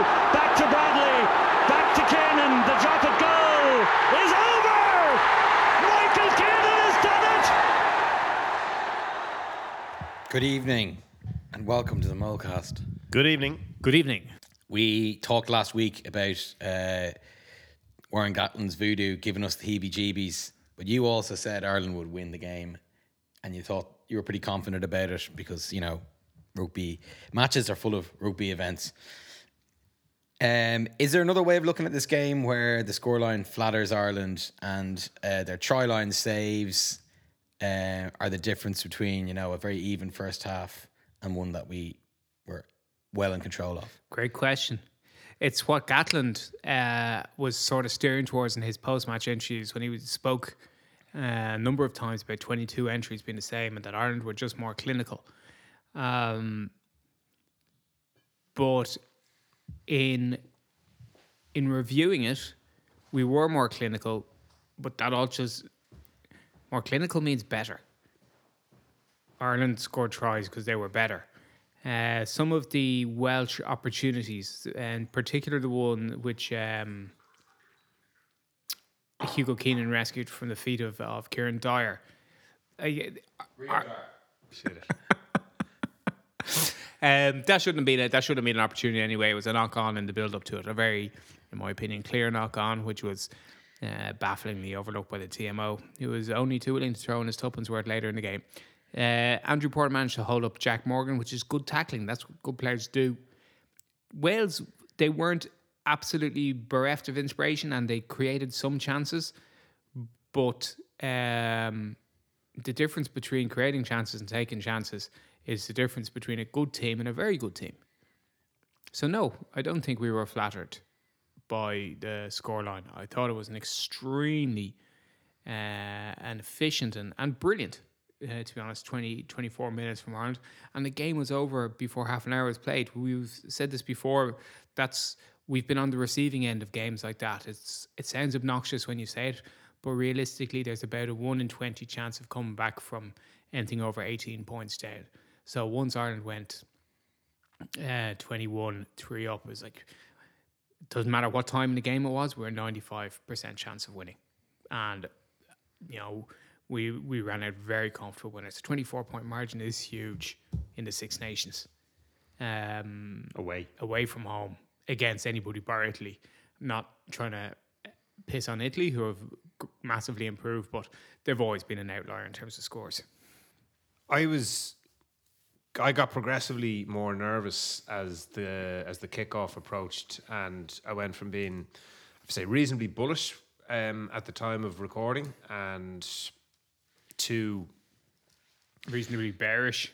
Back to Bradley. Back to Kiernan. The drop at goal is over. Michael Kiernan has done it. Good evening and welcome to the Molecast. Good evening. Good evening. We talked last week about uh, Warren Gatland's voodoo giving us the heebie jeebies, but you also said Ireland would win the game and you thought you were pretty confident about it because, you know, rugby matches are full of rugby events. Um, is there another way of looking at this game where the scoreline flatters Ireland and uh, their try line saves uh, are the difference between, you know, a very even first half and one that we were well in control of? Great question. It's what Gatland uh, was sort of steering towards in his post-match interviews when he spoke uh, a number of times about 22 entries being the same and that Ireland were just more clinical. Um, but in in reviewing it, we were more clinical, but that all just more clinical means better. Ireland scored tries because they were better. Uh, some of the Welsh opportunities, and particular the one which um, Hugo Keenan rescued from the feet of, of Kieran Dyer. Uh, um, that shouldn't have been that should have been an opportunity anyway. It was a knock on in the build up to it, a very, in my opinion, clear knock on, which was uh, bafflingly overlooked by the TMO. He was only too willing to throw in his tuppence worth later in the game. Uh, Andrew Porter managed to hold up Jac Morgan, which is good tackling. That's what good players do. Wales, they weren't absolutely bereft of inspiration and they created some chances, but um, the difference between creating chances and taking chances is the difference between a good team and a very good team. So, no, I don't think we were flattered by the scoreline. I thought it was an extremely uh, and efficient and, and brilliant uh, to be honest, 20, 24 minutes from Ireland. And the game was over before half an hour was played. We've said this before. That's we've been on the receiving end of games like that. It's it sounds obnoxious when you say it, but realistically, there's about a one in twenty chance of coming back from anything over eighteen points down. So once Ireland went uh, 21 3 up, it was like doesn't matter what time in the game it was, we're a 95% chance of winning. And you know, we we ran out very comfortable winners. A 24 point margin is huge in the Six Nations. Um, Away. away from home against anybody bar Italy. I'm not trying to piss on Italy, who have massively improved, but they've always been an outlier in terms of scores. I was I got progressively more nervous as the as the kickoff approached and I went from being I'd say reasonably bullish um, at the time of recording and to Reasonably bearish.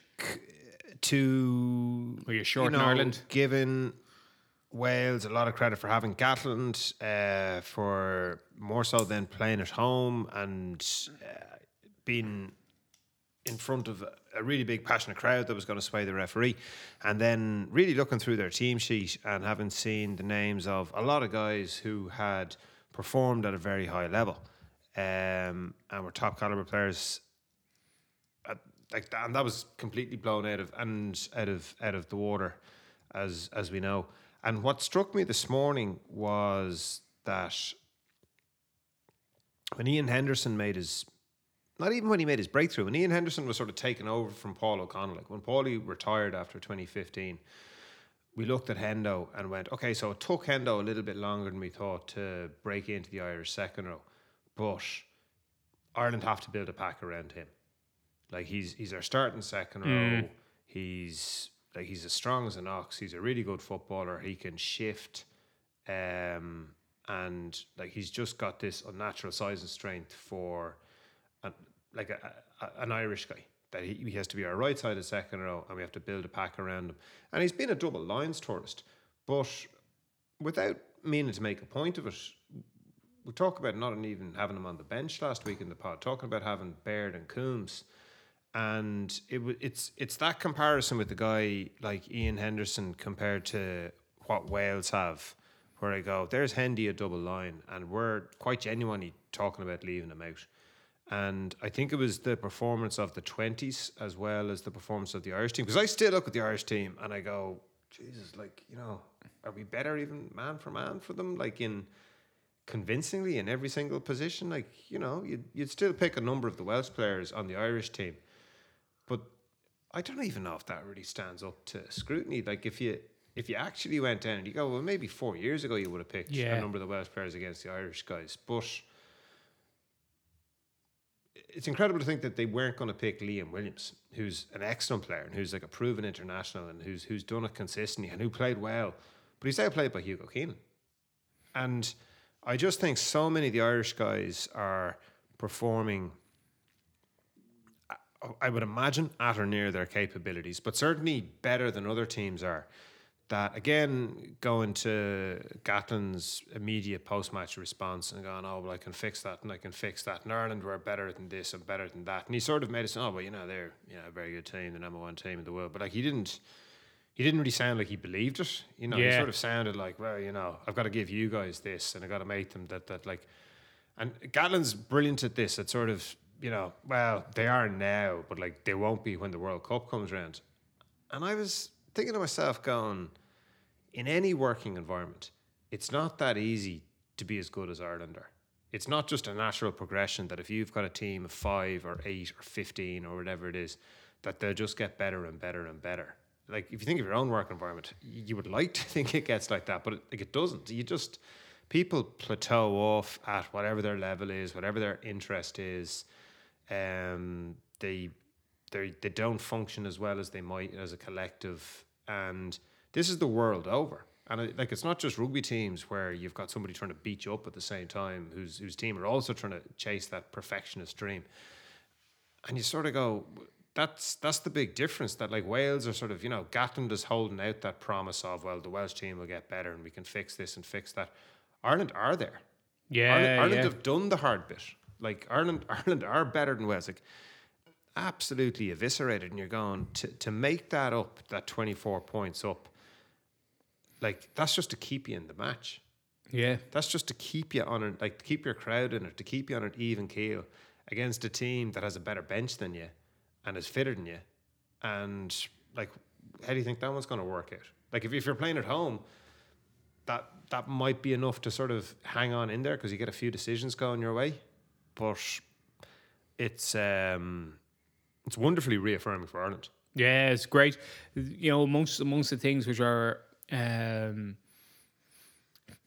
to Were you short know, in Ireland? Given Wales a lot of credit for having Gatland, uh, for more so than playing at home and uh, being in front of a really big passionate crowd that was going to sway the referee. And then really looking through their team sheet and having seen the names of a lot of guys who had performed at a very high level um, and were top caliber players at, like that, and that was completely blown out of and out of out of the water as as we know. And what struck me this morning was that when Iain Henderson made his not even when he made his breakthrough, when Iain Henderson was sort of taken over from Paul O'Connell, like when Paulie retired after 2015, we looked at Hendo and went, okay, so it took Hendo a little bit longer than we thought to break into the Irish second row, but Ireland have to build a pack around him. Like he's he's our starting second row. He's like he's as strong as an ox. He's a really good footballer. He can shift, um, and like he's just got this unnatural size and strength for like a, a, an Irish guy. That he, he has to be our right side of second row, and we have to build a pack around him. And he's been a double Lions tourist, but without meaning to make a point of it, we talk about not even having him on the bench last week in the pod, talking about having Baird and Coombes. And it it's it's that comparison with the guy like Iain Henderson compared to what Wales have, where I go, there's Hendy a double Lion, and we're quite genuinely talking about leaving him out. And I think it was the performance of the 20s as well as the performance of the Irish team. Because I still look at the Irish team and I go, Jesus, like, you know, are we better even man for man for them? Like, in convincingly in every single position? Like, you know, you'd, you'd still pick a number of the Welsh players on the Irish team. But I don't even know if that really stands up to scrutiny. Like, if you. If you actually went down and you go, well, maybe four years ago you would have picked Yeah. a number of the Welsh players against the Irish guys. But it's incredible to think that they weren't going to pick Liam Williams, who's an excellent player and who's like a proven international and who's who's done it consistently and who played well, but he's outplayed by Hugo Keenan. And I just think so many of the Irish guys are performing. I- I would imagine at or near their capabilities, but certainly better than other teams are. That again, going to Gatland's immediate post match response and going, oh, well, I can fix that and I can fix that. In Ireland, we're better than this and better than that. And he sort of made it sound, oh, well, you know, they're you know, a very good team, the number one team in the world. But like, he didn't, he didn't really sound like he believed it. You know, he sort of sounded like, well, you know, I've got to give you guys this and I've got to make them that, that like, and Gatland's brilliant at this. At sort of, you know, well, they are now, but like they won't be when the World Cup comes around. And I was thinking to myself, going, in any working environment, it's not that easy to be as good as Ireland. It's not just a natural progression that if you've got a team of five or eight or 15 or whatever it is, that they'll just get better and better and better. Like if you think of your own work environment, you would like to think it gets like that, but it, like it doesn't. You just people plateau off at whatever their level is, whatever their interest is. Um, they they they don't function as well as they might as a collective, and this is the world over. And like it's not just rugby teams where you've got somebody trying to beat you up at the same time, whose whose team are also trying to chase that perfectionist dream. And you sort of go that's that's the big difference that like Wales are sort of you know Gatland is holding out that promise of well the Welsh team will get better and we can fix this and fix that. Ireland are there. Yeah, Ireland, Ireland yeah. have done the hard bit. Like Ireland Ireland are better than Wales. Like absolutely eviscerated and you're going to to make that up that 24 points up like that's just to keep you in the match Yeah. that's just to keep you on it, like to keep your crowd in it, to keep you on an even keel against a team that has a better bench than you and is fitter than you. And like, how do you think that one's going to work out? Like, if, if you're playing at home, that that might be enough to sort of hang on in there because you get a few decisions going your way. But it's um, it's wonderfully reaffirming for Ireland. Yeah, it's great. You know, amongst amongst the things which are um,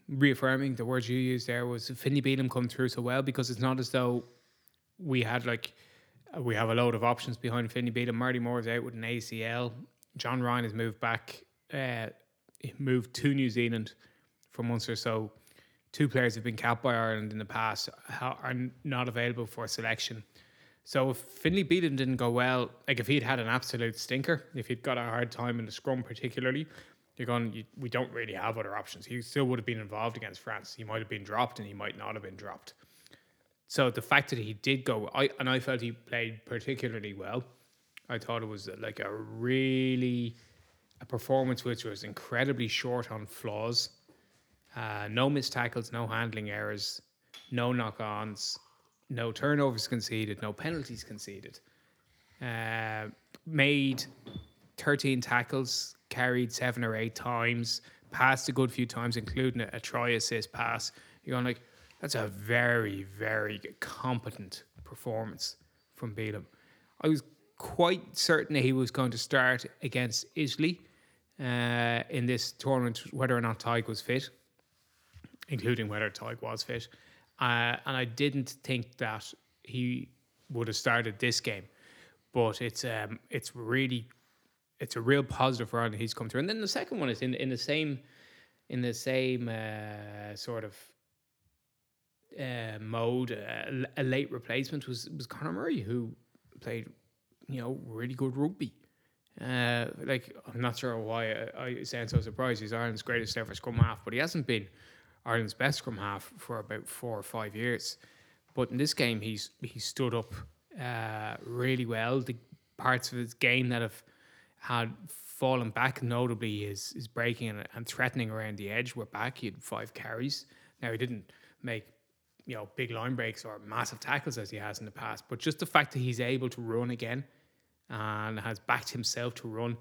reaffirming the words you used there was Finlay Bealham come through so well because it's not as though we had like we have a load of options behind Finlay Bealham. Marty Moore's out with an ACL. John Ryan has moved back, uh, moved to New Zealand for months or so. Two players have been capped by Ireland in the past are not available for selection. So if Finlay Bealham didn't go well, like if he'd had an absolute stinker, if he'd got a hard time in the scrum particularly, you're going, you, we don't really have other options. He still would have been involved against France. He might have been dropped and he might not have been dropped. So the fact that he did go, I and I felt he played particularly well. I thought it was uh, like a really a performance which was incredibly short on flaws. Uh, no missed tackles, no handling errors, no knock-ons, no turnovers conceded, no penalties conceded. Uh, made 13 tackles, carried seven or eight times, passed a good few times, including a, a try assist pass. You're going like, that's a very, very competent performance from Bealham. I was quite certain he was going to start against Italy uh, in this tournament, whether or not Tadhg was fit including whether Tadhg was fit. Uh, and I didn't think that he would have started this game, but it's um, it's really it's a real positive for Ireland he's come through. And then the second one is in in the same in the same uh, sort of uh, mode. Uh, a late replacement was was Conor Murray who played you know really good rugby. Uh, like I'm not sure why I, I sound so surprised. He's Ireland's greatest ever scrum half, but he hasn't been Ireland's best scrum half for about four or five years. But in this game, he's he stood up uh, really well. The parts of his game that have had fallen back, notably his his breaking and, and threatening around the edge, were back. He had five carries. Now he didn't make you know big line breaks or massive tackles as he has in the past, but just the fact that he's able to run again and has backed himself to run.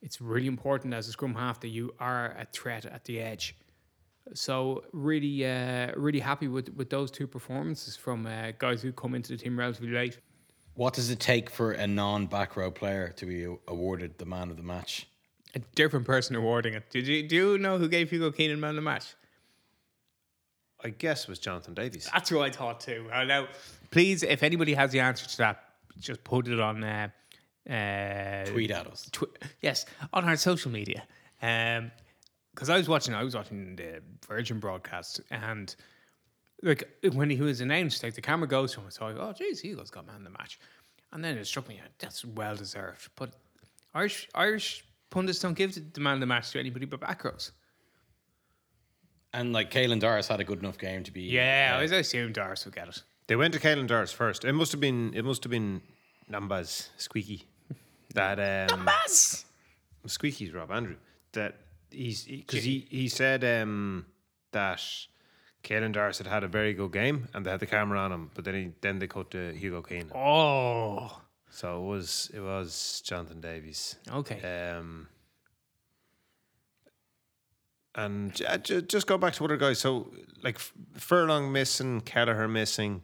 It's really important as a scrum half that you are a threat at the edge. So really, uh, really happy with with those two performances from uh, guys who come into the team relatively late. What does it take for a non back row player to be awarded the man of the match? A different person awarding it. Did you do you know who gave Hugo Keenan man of the match? I guess it was Jonathan Davies. That's who I thought too. Uh, now, please, if anybody has the answer to that, just put it on. Uh, uh, Tweet at us. tw- yes, on our social media. Um, because I was watching, I was watching the Virgin broadcast, and like when he was announced, like the camera goes to him, so I go, "Oh, geez, Eagles got man of the match," and then it struck me, that's well deserved. But Irish Irish pundits don't give the man of the match to anybody but back rows. And like Caelan Doris had a good enough game to be. Yeah, uh, I always assumed Doris would get it. They went to Caelan Doris first. It must have been it must have been Numbers squeaky. That um Numbers. squeaky's Rob Andrew. That he's because he, he said um that Caelan Doris had had a very good game and they had the camera on him, but then he then they cut to Hugo Kane. Oh, So it was it was Jonathan Davies. okay. Um, and ju- ju- just go back to other guys. So, like Furlong missing, Kelleher missing,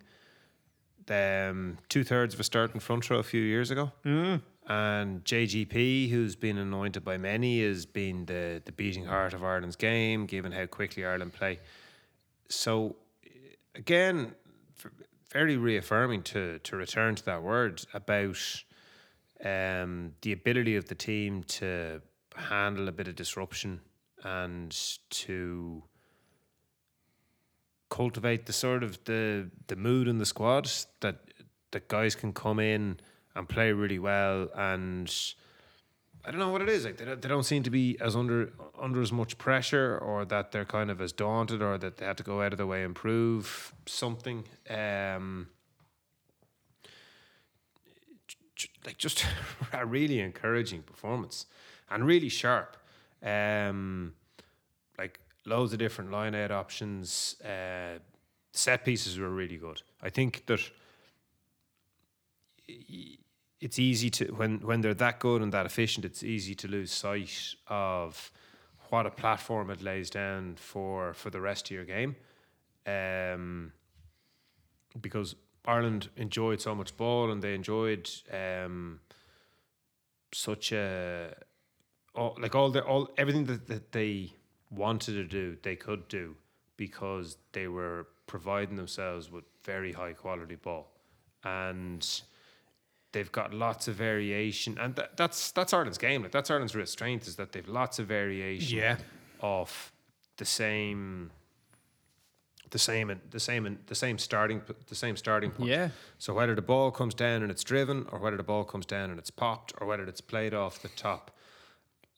um, two thirds of a starting front row a few years ago. Mm. And JGP, who's been anointed by many as being the, the beating heart of Ireland's game, given how quickly Ireland play. So, again, f- very reaffirming to to return to that word about um, the ability of the team to handle a bit of disruption and to cultivate the sort of the the mood in the squad that that guys can come in and play really well and I don't know what it is like they don't, they don't seem to be as under under as much pressure or that they're kind of as daunted or that they had to go out of their way and prove something um like just a really encouraging performance and really sharp. Um, like loads of different line out options. Uh, set pieces were really good. I think that it's easy to when when they're that good and that efficient, it's easy to lose sight of what a platform it lays down for for the rest of your game. Um, because Ireland enjoyed so much ball and they enjoyed um, such a all, like all the all everything that, that they wanted to do they could do because they were providing themselves with very high quality ball and they've got lots of variation and that, that's that's Ireland's game like that's Ireland's real strength is that they've lots of variation Yeah. of the same the same and the same and the same starting the same starting point. Yeah. So whether the ball comes down and it's driven, or whether the ball comes down and it's popped, or whether it's played off the top,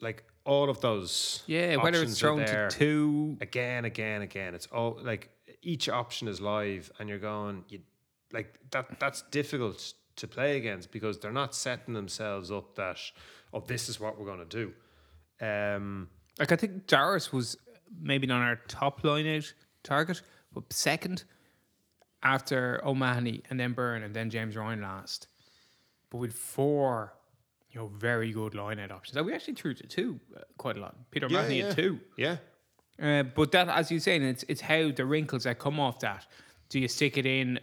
like all of those. Yeah, whether it's thrown to two. again, again, again. It's all like each option is live, and you're going, you like that. That's difficult to play against because they're not setting themselves up that, oh, this is what we're going to do. Um, Like I think Doris was maybe not our top line out target, but second after O'Mahony and then Beirne and then James Ryan last. But with four, you know, very good line out options. Like we actually threw to two uh, quite a lot. Peter yeah, O'Mahony yeah. had two. Yeah. Uh, but that, as you're saying, it's it's how the wrinkles that come off that. Do you stick it in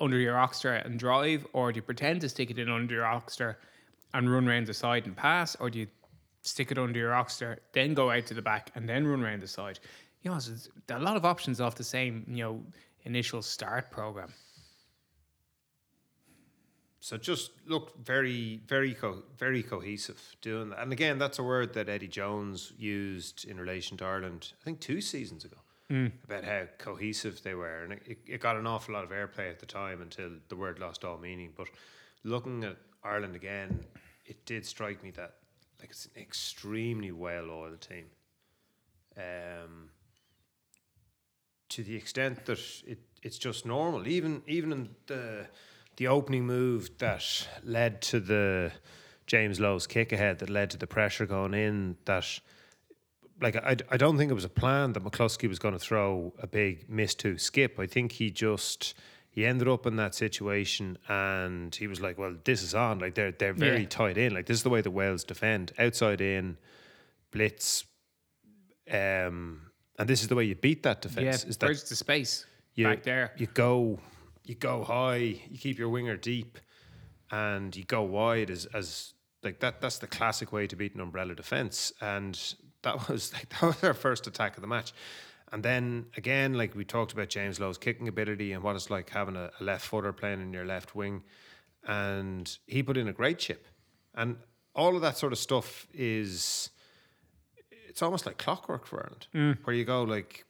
under your Oxter and drive, or do you pretend to stick it in under your Oxter and run around the side and pass, or do you stick it under your Oxter, then go out to the back and then run around the side? You know, so a lot of options off the same, you know, initial start program. So just look very, very, co- very cohesive doing that. And again, that's a word that Eddie Jones used in relation to Ireland. I think two seasons ago about how cohesive they were, and it, it got an awful lot of airplay at the time until the word lost all meaning. But looking at Ireland again it did strike me that like it's an extremely well oiled team. Um, to the extent that it, it's just normal. Even even in the the opening move that led to the James Lowe's kick ahead that led to the pressure going in that like I, I don't think it was a plan that McCloskey was going to throw a big miss to skip. I think he just he ended up in that situation and he was like, Well, this is on. Like they're they're very Yeah. tight in. Like this is the way the Wales defend. Outside in, blitz, um and this is the way you beat that Yeah, defense. is that the space you, back there? You go, you go high. You keep your winger deep, and you go wide as as like that. That's the classic way to beat an umbrella defense, and that was like that was our first attack of the match. And then again, like we talked about James Lowe's kicking ability and what it's like having a, a left footer playing in your left wing, and he put in a great chip, and all of that sort of stuff is it's almost like clockwork for Ireland, mm. where you go like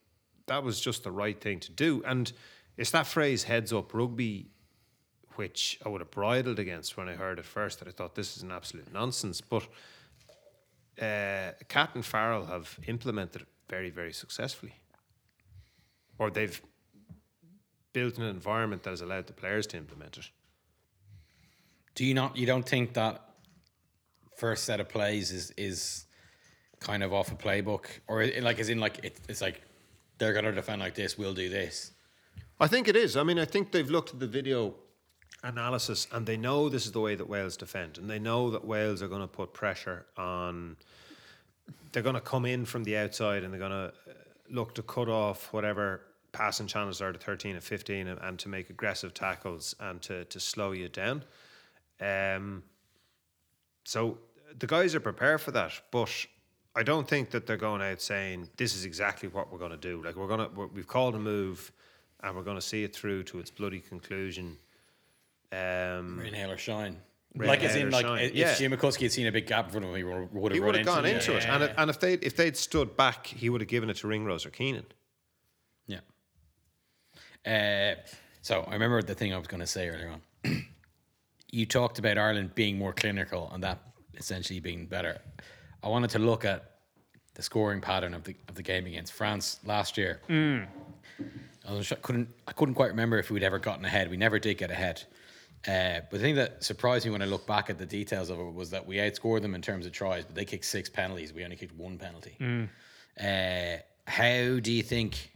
that was just the right thing to do, and it's that phrase "heads up rugby," which I would have bridled against when I heard it first. That I thought this is an absolute nonsense, but uh, Catt and Farrell have implemented it very, very successfully, or they've built an environment that has allowed the players to implement it. Do you not? You don't think that first set of plays is is kind of off a playbook, or like as in like it, it's like they're gonna defend like this, we'll do this. I think it is. I mean, I think they've looked at the video analysis and they know this is the way that Wales defend, and they know that Wales are going to put pressure on. They're going to come in from the outside and they're going to look to cut off whatever passing channels are to 13 and 15 and, and to make aggressive tackles and to, to slow you down. Um, so the guys are prepared for that, but I don't think that they're going out saying this is exactly what we're going to do. Like we're gonna, we're, we've called a move, and we're going to see it through to its bloody conclusion. Um, Rain, hail, or shine. Rain, like as in like shine. if Yeah. Jim McCloskey had seen a big gap in front of him, he would he have would run have gone it. into it, and, it, and if they if they'd stood back, he would have given it to Ringrose or Keenan. Yeah. Uh, so I remember the thing I was going to say earlier on. you talked about Ireland being more clinical and that essentially being better. I wanted to look at the scoring pattern of the of the game against France last year. I was, couldn't I couldn't quite remember if we'd ever gotten ahead. We never did get ahead. Uh, but the thing that surprised me when I look back at the details of it was that we outscored them in terms of tries, but they kicked six penalties. We only kicked one penalty. Uh, how do you think?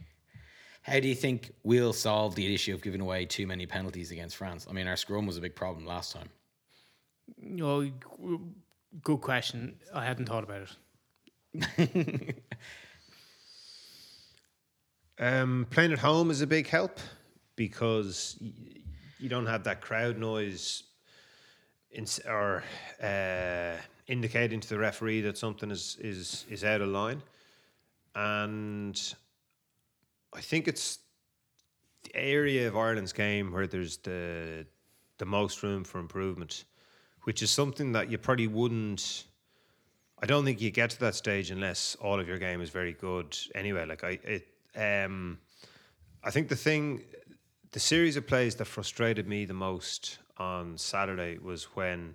How do you think we'll solve the issue of giving away too many penalties against France? I mean, our scrum was a big problem last time. Oh, g- good question. I hadn't thought about it. Um, playing at home is a big help because y- you don't have that crowd noise in, or uh, indicating to the referee that something is, is is out of line, and I think it's the area of Ireland's game where there's the the most room for improvement, which is something that you probably wouldn't. I don't think you get to that stage unless all of your game is very good. Anyway, like I, it, um, I think the thing, the series of plays that frustrated me the most on Saturday was when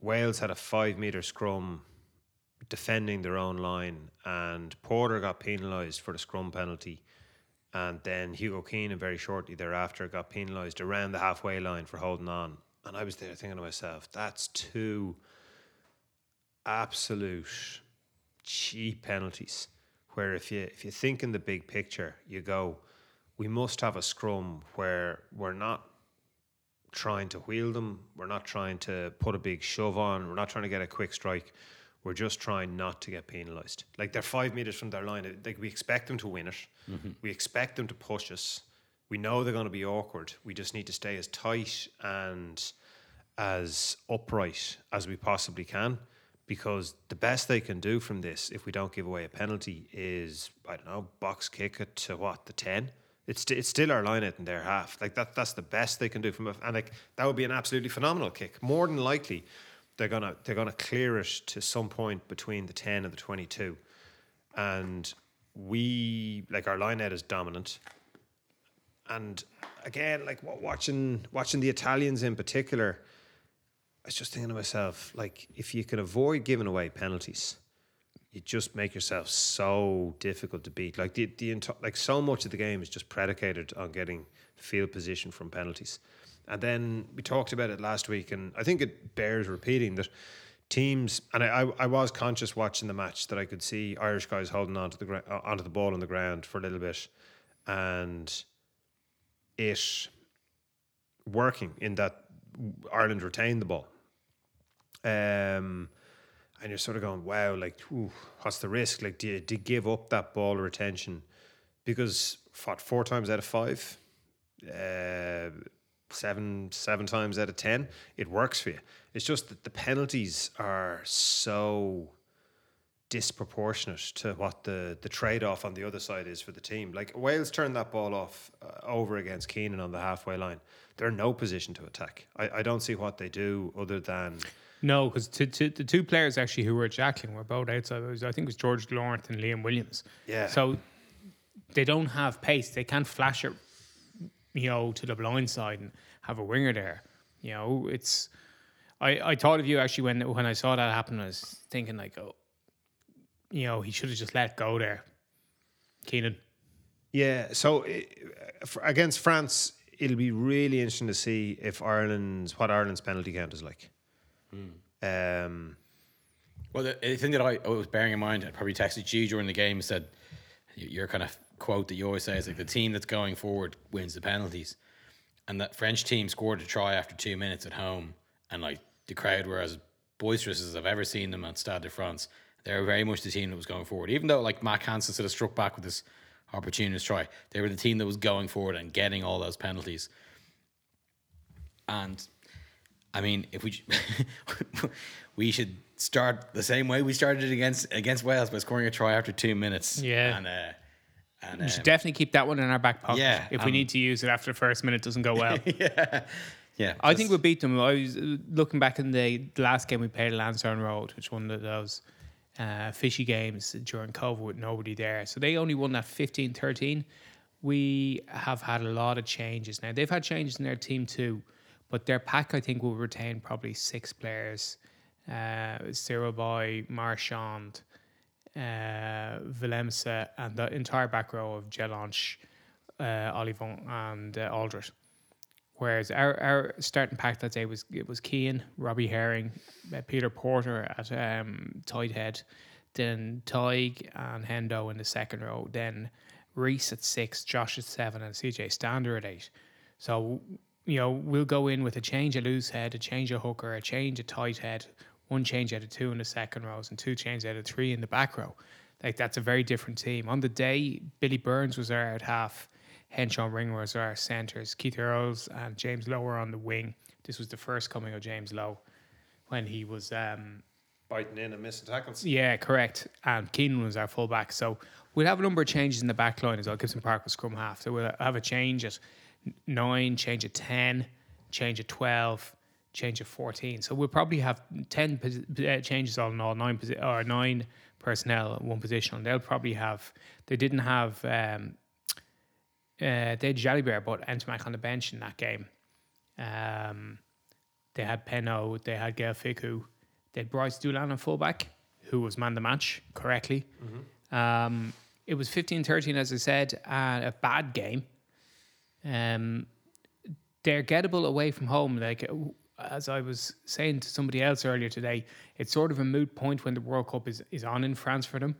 Wales had a five meter scrum defending their own line, and Porter got penalised for the scrum penalty, and then Hugo Keenan very shortly thereafter got penalised around the halfway line for holding on. And I was there thinking to myself, that's two absolute cheap penalties. Where if you if you think in the big picture, you go, we must have a scrum where we're not trying to wheel them, we're not trying to put a big shove on, we're not trying to get a quick strike. We're just trying not to get penalised. Like they're five meters from their line. Like we expect them to win it. Mm-hmm. We expect them to push us. We know they're going to be awkward. We just need to stay as tight and as upright as we possibly can because the best they can do from this if we don't give away a penalty is I don't know box kick it to what the 10 it's it's still our line out in their half. Like that that's the best they can do from a, and like that would be an absolutely phenomenal kick. More than likely they're to they're to clear it to some point between the 10 and the 22 and we like our line out is dominant. And again like watching watching the Italians in particular I was just thinking to myself, like, if you can avoid giving away penalties, you just make yourself so difficult to beat. Like the the like so much of the game is just predicated on getting field position from penalties. And then we talked about it last week, and I think it bears repeating that teams. And I, I, I was conscious watching the match that I could see Irish guys holding onto the gra- uh, onto the ball on the ground for a little bit, and it working in that Ireland retained the ball. Um, and you're sort of going, wow, like, what's the risk? Like, do you, do you give up that ball retention? Because what, four times out of five, uh, seven seven times out of ten, it works for you. It's just that the penalties are so disproportionate to what the the trade off on the other side is for the team. Like Wales turned that ball off uh, over against Keenan on the halfway line. They're in no position to attack. I, I don't see what they do other than No, because the two players actually who were jackling were both outside. Was, I think it was George Lawrence and Liam Williams. Yeah. So they don't have pace. They can't flash it, you know, to the blind side and have a winger there. You know, it's. I, I thought of you actually when when I saw that happen. I was thinking like, oh, you know, he should have just let go there. Keenan. Yeah, so eh, for- against France, it'll be really interesting to see if Ireland's what Ireland's penalty count is like. Um, Well, the, the thing that I, I was bearing in mind, I probably texted you during the game, said your kind of quote that you always say is like the team that's going forward wins the penalties, and that French team scored a try after two minutes at home, and like the crowd were as boisterous as I've ever seen them at Stade de France. They were very much the team that was going forward, even though like Mack Hansen sort of struck back with this opportunist try. They were the team that was going forward and getting all those penalties, and I mean, if we we should start the same way we started against against Wales by scoring a try after two minutes. Yeah. and uh, and We should um, definitely keep that one in our back pocket. Yeah, If we um, need to use it after the first minute doesn't go well. yeah, yeah. I think we beat them. I was uh, looking back in the last game we played at Lansdowne Road, which one of those uh, fishy games during COVID with nobody there. So they only won that 15 13. We have had a lot of changes now. They've had changes in their team too, but their pack, I think, will retain probably six players uh, Baille, Marchand, uh, Willemse, and the entire back row of Jelonch, uh, Ollivon, and uh. Whereas our, our starting pack that day was it was Keane, Robbie Herring, uh, Peter Porter at um, tight head, then Tadhg and Hendo in the second row, then Rhys at six, Josh at seven, and CJ Stander at eight. So you know we'll go in with a change of loose head, a change of hooker, a change of tight head, one change out of two in the second rows, and two change out of three in the back row. Like that's a very different team. On the day, Billy Burns was there at half. Henshaw Ring was our centres. Keith Earls and James Lowe were on the wing. This was the first coming of James Lowe when he was, um, biting in and missing tackles. yeah, correct. And Keenan was our fullback. So we'll have a number of changes in the back line as well. Gibson Park was scrum half. So we'll have a change at nine, change at 10, change at 12, change at 14. So we'll probably have 10 posi- uh, changes all in all, nine, posi- or nine personnel, one position. And they'll probably have, they didn't have, um, uh, they had Jalibert, but Ntamack on the bench in that game. Um, they had Penaud, they had Gaël Fickou, they had Brice Dulin on fullback, who was man the match correctly. Um, it was 15 13, as I said, and a bad game. Um, they're gettable away from home. Like, uh, as I was saying to somebody else earlier today, it's sort of a moot point when the World Cup is, is on in France for them,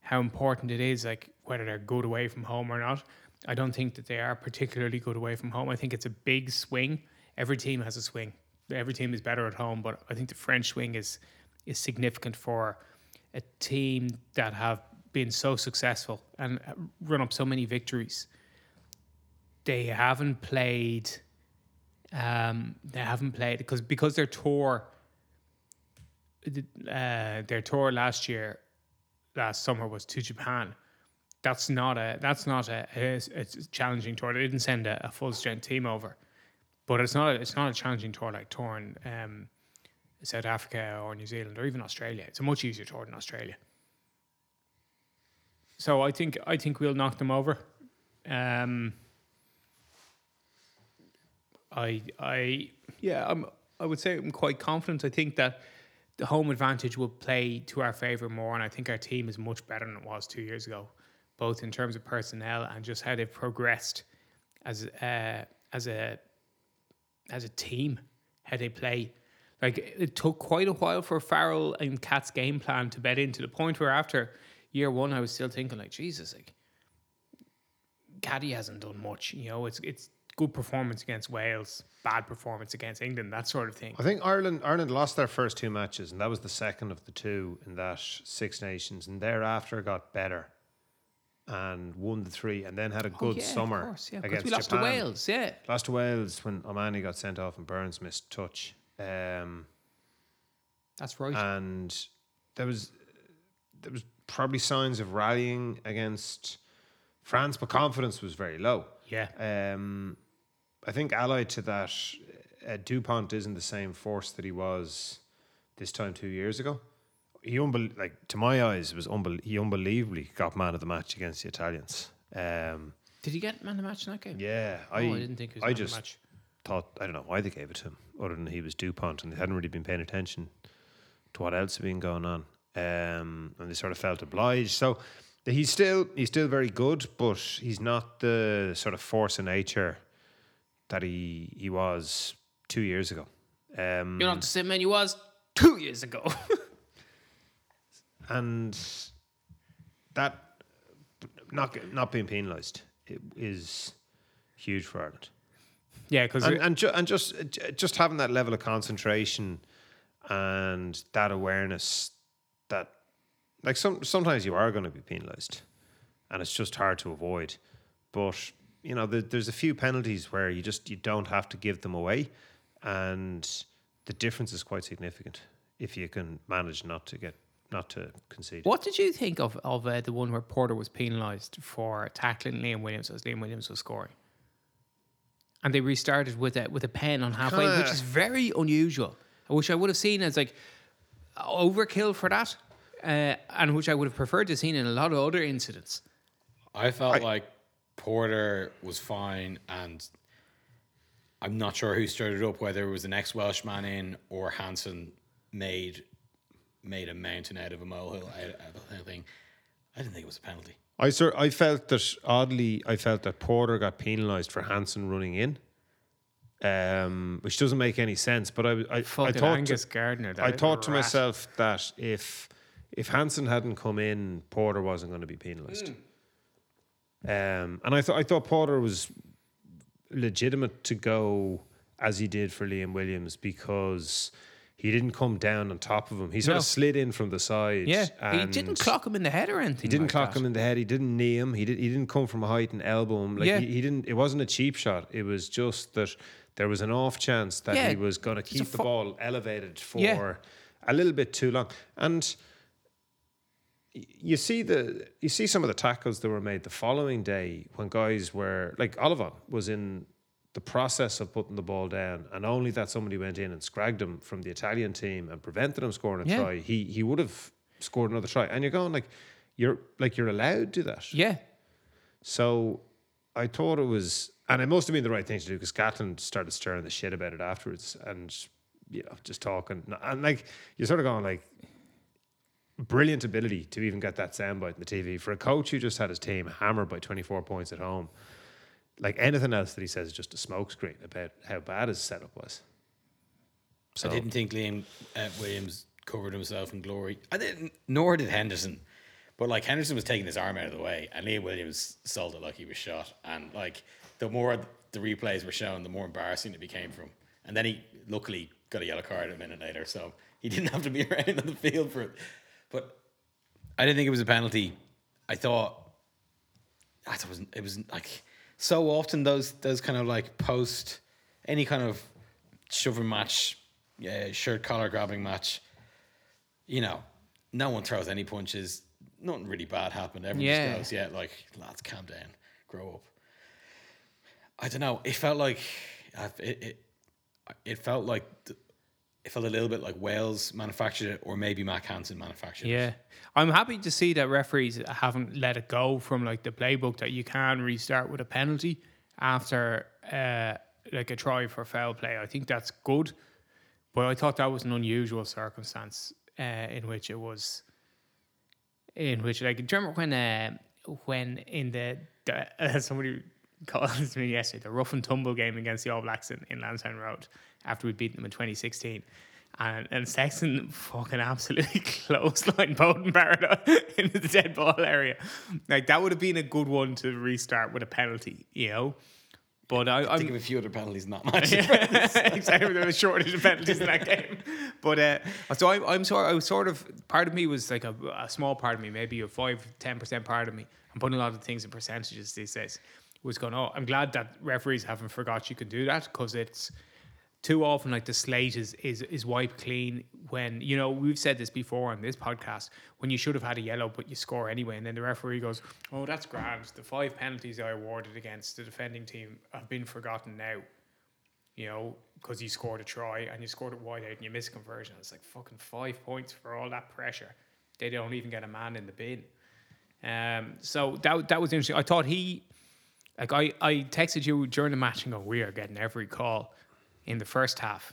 how important it is, like whether they're good away from home or not. I don't think that they are particularly good away from home. I think it's a big swing. Every team has a swing. Every team is better at home, but I think the French swing is is significant for a team that have been so successful and run up so many victories. They haven't played. Um, they haven't played because because their tour, uh, their tour last year, last summer was to Japan. That's not a that's not a, a, challenging tour. They didn't send a, a full strength team over, but it's not a, it's not a challenging tour like touring um, South Africa or New Zealand or even Australia. It's a much easier tour than Australia. So I think I think we'll knock them over. Um, I I yeah I'm I would say I'm quite confident. I think that the home advantage will play to our favour more, and I think our team is much better than it was two years ago, both in terms of personnel and just how they've progressed as uh, as a as a team, how they play. Like it took quite a while for Farrell and Catt's game plan to bed in to the point where after year one, I was still thinking like, Jesus, like Caddy hasn't done much. You know, it's it's good performance against Wales, bad performance against England, that sort of thing. I think Ireland Ireland lost their first two matches, and that was the second of the two in that Six Nations, and thereafter got better and won the three, and then had a Oh, good yeah, of summer course, yeah, 'cause against we lost Japan. to Wales, yeah. Lost to Wales when O'Mahony got sent off and Burns missed touch. Um, That's right. and there was there was probably signs of rallying against France, but confidence was very low. yeah. Um, I think allied to that, uh, Dupont isn't the same force that he was this time two years ago. He unbel- like to my eyes was unbel- he unbelievably got man of the match against the Italians. Um, Did he get man of the match in that game? yeah, Oh, I, I didn't think it was I man of the just match. thought I don't know why they gave it to him, other than he was Dupont and they hadn't really been paying attention to what else had been going on, um, and they sort of felt obliged. So he's still he's still very good, but he's not the sort of force of nature that he he was two years ago. Um, You're not the same man you was two years ago. and that not not being penalised is huge for Ireland. yeah, because and and, ju- and just just having that level of concentration and that awareness that like some sometimes you are going to be penalized and it's just hard to avoid but you know there, there's a few penalties where you just you don't have to give them away and the difference is quite significant if you can manage not to get not to concede what did you think of of uh, the one where Porter was penalised for tackling Liam Williams as Liam Williams was scoring? And they restarted with a with a pen on halfway, which Kinda- is very unusual. Which I would have seen as like overkill for that, uh, and which I would have preferred to have seen in a lot of other incidents. I felt like Porter was fine, and I'm not sure who started up, whether it was the next Welshman in or Hansen made made a mountain out of a molehill out out of the whole thing. I didn't think it was a penalty. I sir, I felt that oddly, I felt that Porter got penalised for Hansen running in, um, which doesn't make any sense. But I, I, I thought Angus to, Gardner. I thought to rat. myself that if if Hansen hadn't come in, Porter wasn't going to be penalised. Um, and I thought I thought Porter was legitimate to go as he did for Liam Williams because he didn't come down on top of him. He sort No. of slid in from the side. Yeah, he didn't clock him in the head or anything. he didn't like clock that. him in the head. He didn't knee him. He did. He didn't come from a height and elbow him. Like Yeah. he, he didn't. It wasn't a cheap shot. It was just that there was an off chance that Yeah, he was going to keep the ball elevated for Yeah. a little bit too long. And you see the you see some of the tackles that were made the following day when guys were like Oliver was in the process of putting the ball down, and only that somebody went in and scragged him from the Italian team and prevented him scoring a Yeah. try. He he would have scored another try. And you're going like you're like you're allowed to do that. Yeah, So I thought it was, and it must have been the right thing to do because Gatland started stirring the shit about it afterwards, and you know, just talking, and like you're sort of going like, brilliant ability to even get that soundbite in the TV for a coach who just had his team hammered by 24 points at home. Like anything else that he says is just a smokescreen about how bad his setup was. So I didn't think Liam uh, Williams covered himself in glory. I didn't, nor did Henderson. But like Henderson was taking his arm out of the way, and Liam Williams sold it like he was shot. And like the more the replays were shown, the more embarrassing it became for him. And then he luckily got a yellow card a minute later, so he didn't have to be around on the field for it. But I didn't think it was a penalty. I thought I thought it was it was like so often those those kind of like post any kind of shoving match, yeah, shirt collar grabbing match. You know, no one throws any punches. Nothing really bad happened. Everyone Yeah. just goes, yeah, like lads, calm down, grow up. I don't know. It felt like it. It, it felt like it felt a little bit like Wales manufactured it, or maybe Mack Hansen manufactured it. yeah. I'm happy to see that referees haven't let it go from like the playbook that you can restart with a penalty after uh, like a try for foul play. I think that's good But I thought that was an unusual circumstance uh, in which it was, in which like, do you remember when uh, when in the, the somebody called to me yesterday the rough and tumble game against the All Blacks in, in Lansdowne Road after we beat them in 2016. And, and Sexton fucking absolutely clothesline Beauden Barrett into the dead ball area. Like that would have been a good one to restart with a penalty, you know. But I, I think I'm of a few other penalties, not much. exactly there was a shortage of penalties in that game. But uh, so I'm, I'm sort I was sort of part of me was like a, a small part of me, maybe a five ten percent part of me. I'm putting a lot of things in percentages these days. Was going, oh, I'm glad that referees haven't forgot you can do that because it's too often like the slate is is is wiped clean when you know we've said this before on this podcast when you should have had a yellow but you score anyway. And then the referee goes oh that's grand. The five penalties I awarded against the defending team have been forgotten now you know because you scored a try and you scored it wide out and you missed conversion. It's like fucking five points for all that pressure. They don't even get a man in the bin. Um so that that was interesting. I thought he like I, I texted you during the match and go, we are getting every call in the first half.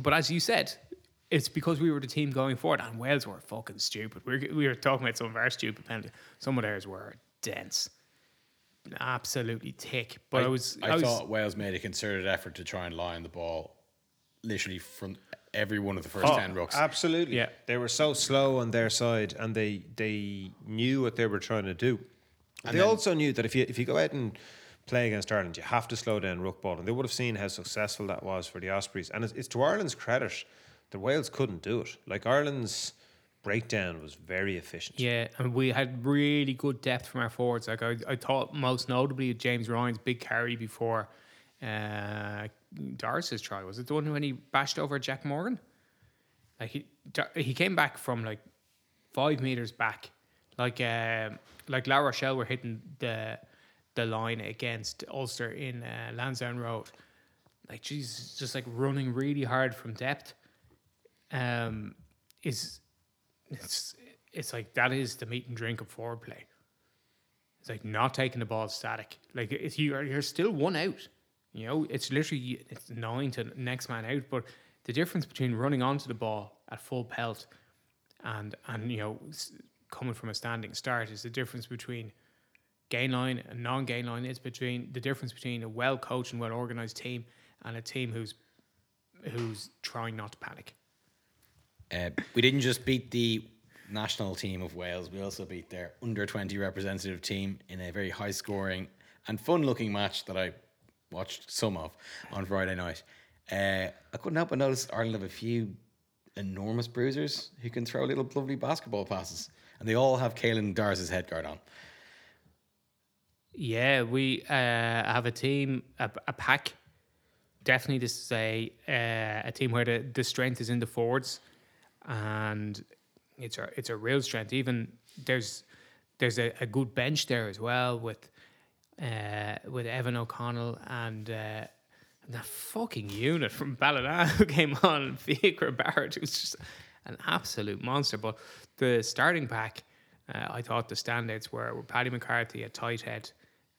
But as you said, it's because we were the team going forward, and Wales were fucking stupid. We were, we were talking about some of our stupid penalties. Some of theirs were dense, absolutely thick. But I, was, I, I was, thought Wales made a concerted effort to try and line the ball, literally from every one of the first Oh, ten rucks. Absolutely. Yeah. They were so slow on their side and they they knew what they were trying to do. They also knew that if you if you go out and play against Ireland, you have to slow down ruck ball. And they would have seen how successful that was for the Ospreys. And it's, it's to Ireland's credit that Wales couldn't do it. Like Ireland's breakdown was very efficient. Yeah, and we had really good depth from our forwards. Like I, I thought most notably of James Ryan's big carry before uh, Doris's try. Was it the one when he bashed over Jac Morgan? Like he he came back from like five meters back, like um, like La Rochelle were hitting the the line against Ulster in uh, Lansdowne Road. Like Jesus, just like running really hard from depth. Um, is it's it's like that is the meat and drink of forward play. It's like not taking the ball static. Like if you are, you're still one out. You know, it's literally it's nine to next man out. But the difference between running onto the ball at full pelt and and you know coming from a standing start is the difference between gain line and non gain line. It's between the difference between a well coached and well organized team and a team who's who's trying not to panic. Uh, we didn't just beat the national team of Wales, we also beat their under 20 representative team in a very high scoring and fun looking match that I watched some of on Friday night. Uh, I couldn't help but notice Ireland have a few enormous bruisers who can throw little lovely basketball passes, and they all have Caelan Doris's head guard on. Yeah, we uh, have a team, a, a pack. Definitely, this is a uh, a team where the, the strength is in the forwards, and it's a it's a real strength. Even there's there's a, a good bench there as well with uh, with Evan O'Connell and uh, that fucking unit from Ballina who came on, Fiacre Barrett, who's just an absolute monster. But the starting pack, uh, I thought the standouts were, were Paddy McCarthy at tight head,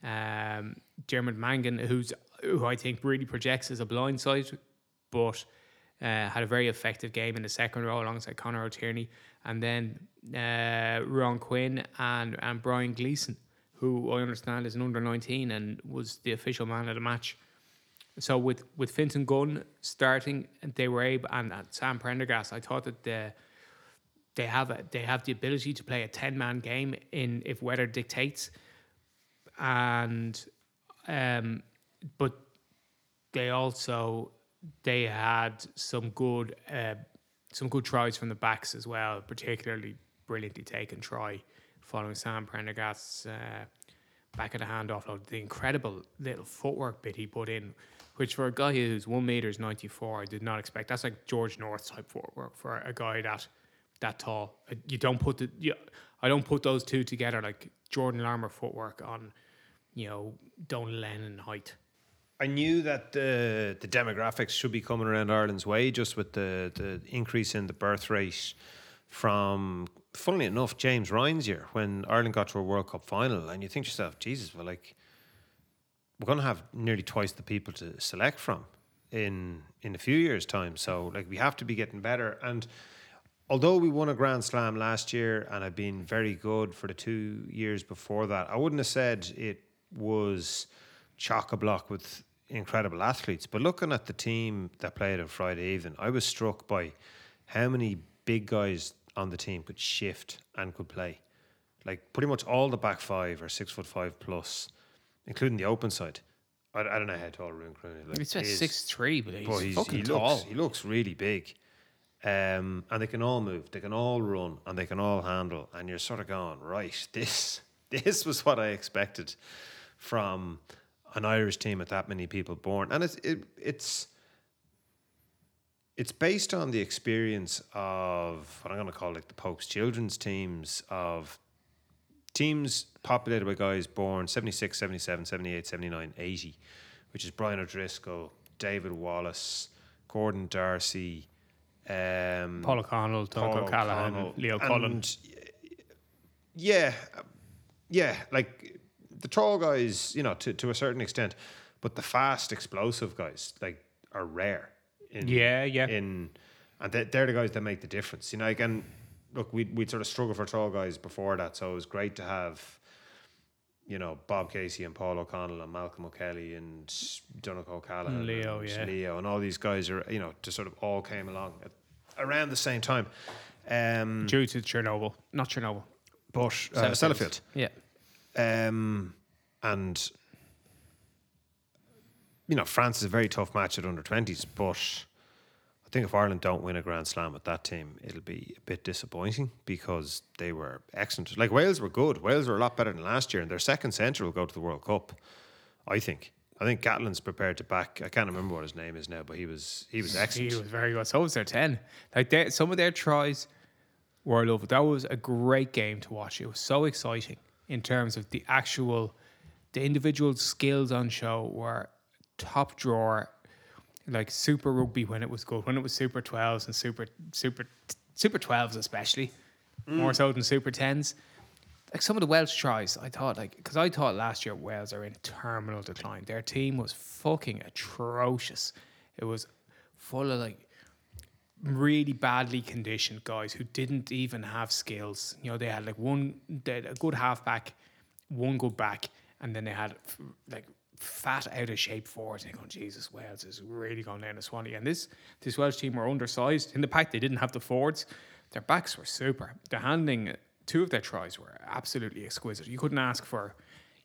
um, Dermot Mangan, who's who I think really projects as a blindside, but uh, had a very effective game in the second row alongside Conor O'Tierney, and then uh, Ron Quinn and and Brian Gleeson, who I understand is an under nineteen and was the official man of the match. So with with Fintan Gunne starting, they were able and, and Sam Prendergast, I thought that the they have a, they have the ability to play a ten man game in if weather dictates, and um, but they also they had some good uh, some good tries from the backs as well, particularly brilliantly taken try following Sam Prendergast's uh, back of the hand offload. The incredible little footwork bit he put in, which for a guy who's one meters ninety four, I did not expect. That's like George North type footwork for a guy that that tall. Uh, You don't put the you, I don't put those two together like Jordan Larmour footwork on, you know, Don Lennon height. I knew that the the demographics should be coming around Ireland's way, just with the the increase in the birth rate from, funnily enough, James Ryan's year when Ireland got to a World Cup final, and you think to yourself, Jesus, well, like we're going to have nearly twice the people to select from in in a few years' time. So like we have to be getting better. And although we won a Grand Slam last year and I've been very good for the two years before that, I wouldn't have said it was chock a block with incredible athletes. But looking at the team that played on Friday evening, I was struck by how many big guys on the team could shift and could play. Like pretty much all the back five are six foot five plus, including the open side. I, I don't know how tall Rune Crooney like, He's about six three, but he's, he's, fucking he tall. looks he looks really big. Um, and they can all move, they can all run, and they can all handle. And you're sort of going, right, this this was what I expected from an Irish team with that many people born. And it's it, it's it's based on the experience of what I'm going to call like the Pope's children's teams of teams populated by guys born 76, 77, 78, 79, 80, which is Brian O'Driscoll, David Wallace, Gordon Darcy, um, Paul O'Connell, Donncha O'Callaghan, Leo Cullen. Yeah, yeah, like the tall guys, you know, to, to a certain extent, but the fast, explosive guys, like, are rare. In, Yeah, yeah. In and they, they're the guys that make the difference. You know, again, look, we we'd sort of struggle for tall guys before that, so it was great to have. You know Bob Casey and Paul O'Connell and Malcolm O'Kelly and Donncha O'Callaghan, And Leo, and yeah. Leo, and all these guys are you know just sort of all came along at, around the same time. Um, Due to Chernobyl, not Chernobyl. but uh, Sellafield. Yeah. Um, and you know, France is a very tough match at under twenties, but I think if Ireland don't win a Grand Slam with that team, it'll be a bit disappointing because they were excellent. Like Wales were good. Wales were a lot better than last year, and their second centre will go to the World Cup. I think. I think Gatland's prepared to back. I can't remember what his name is now, but he was he was excellent. He was very good. So was their 10. Like they, some of their tries were lovely. That was a great game to watch. It was so exciting in terms of the actual, the individual skills on show were top drawer, like Super Rugby when it was good, when it was Super 12s and Super Super Super 12s especially, mm. more so than Super 10s. Like some of the Welsh tries, I thought like because I thought last year Wales are in terminal decline. Their team was fucking atrocious. It was full of like really badly conditioned guys who didn't even have skills. You know, they had like one, they had a good halfback, one good back, and then they had like fat out of shape forwards. And they go, Jesus, Wales is really going down a Swanee. And this this Welsh team were undersized. In the pack, they didn't have the forwards. Their backs were super. The handling, two of their tries were absolutely exquisite. You couldn't ask for,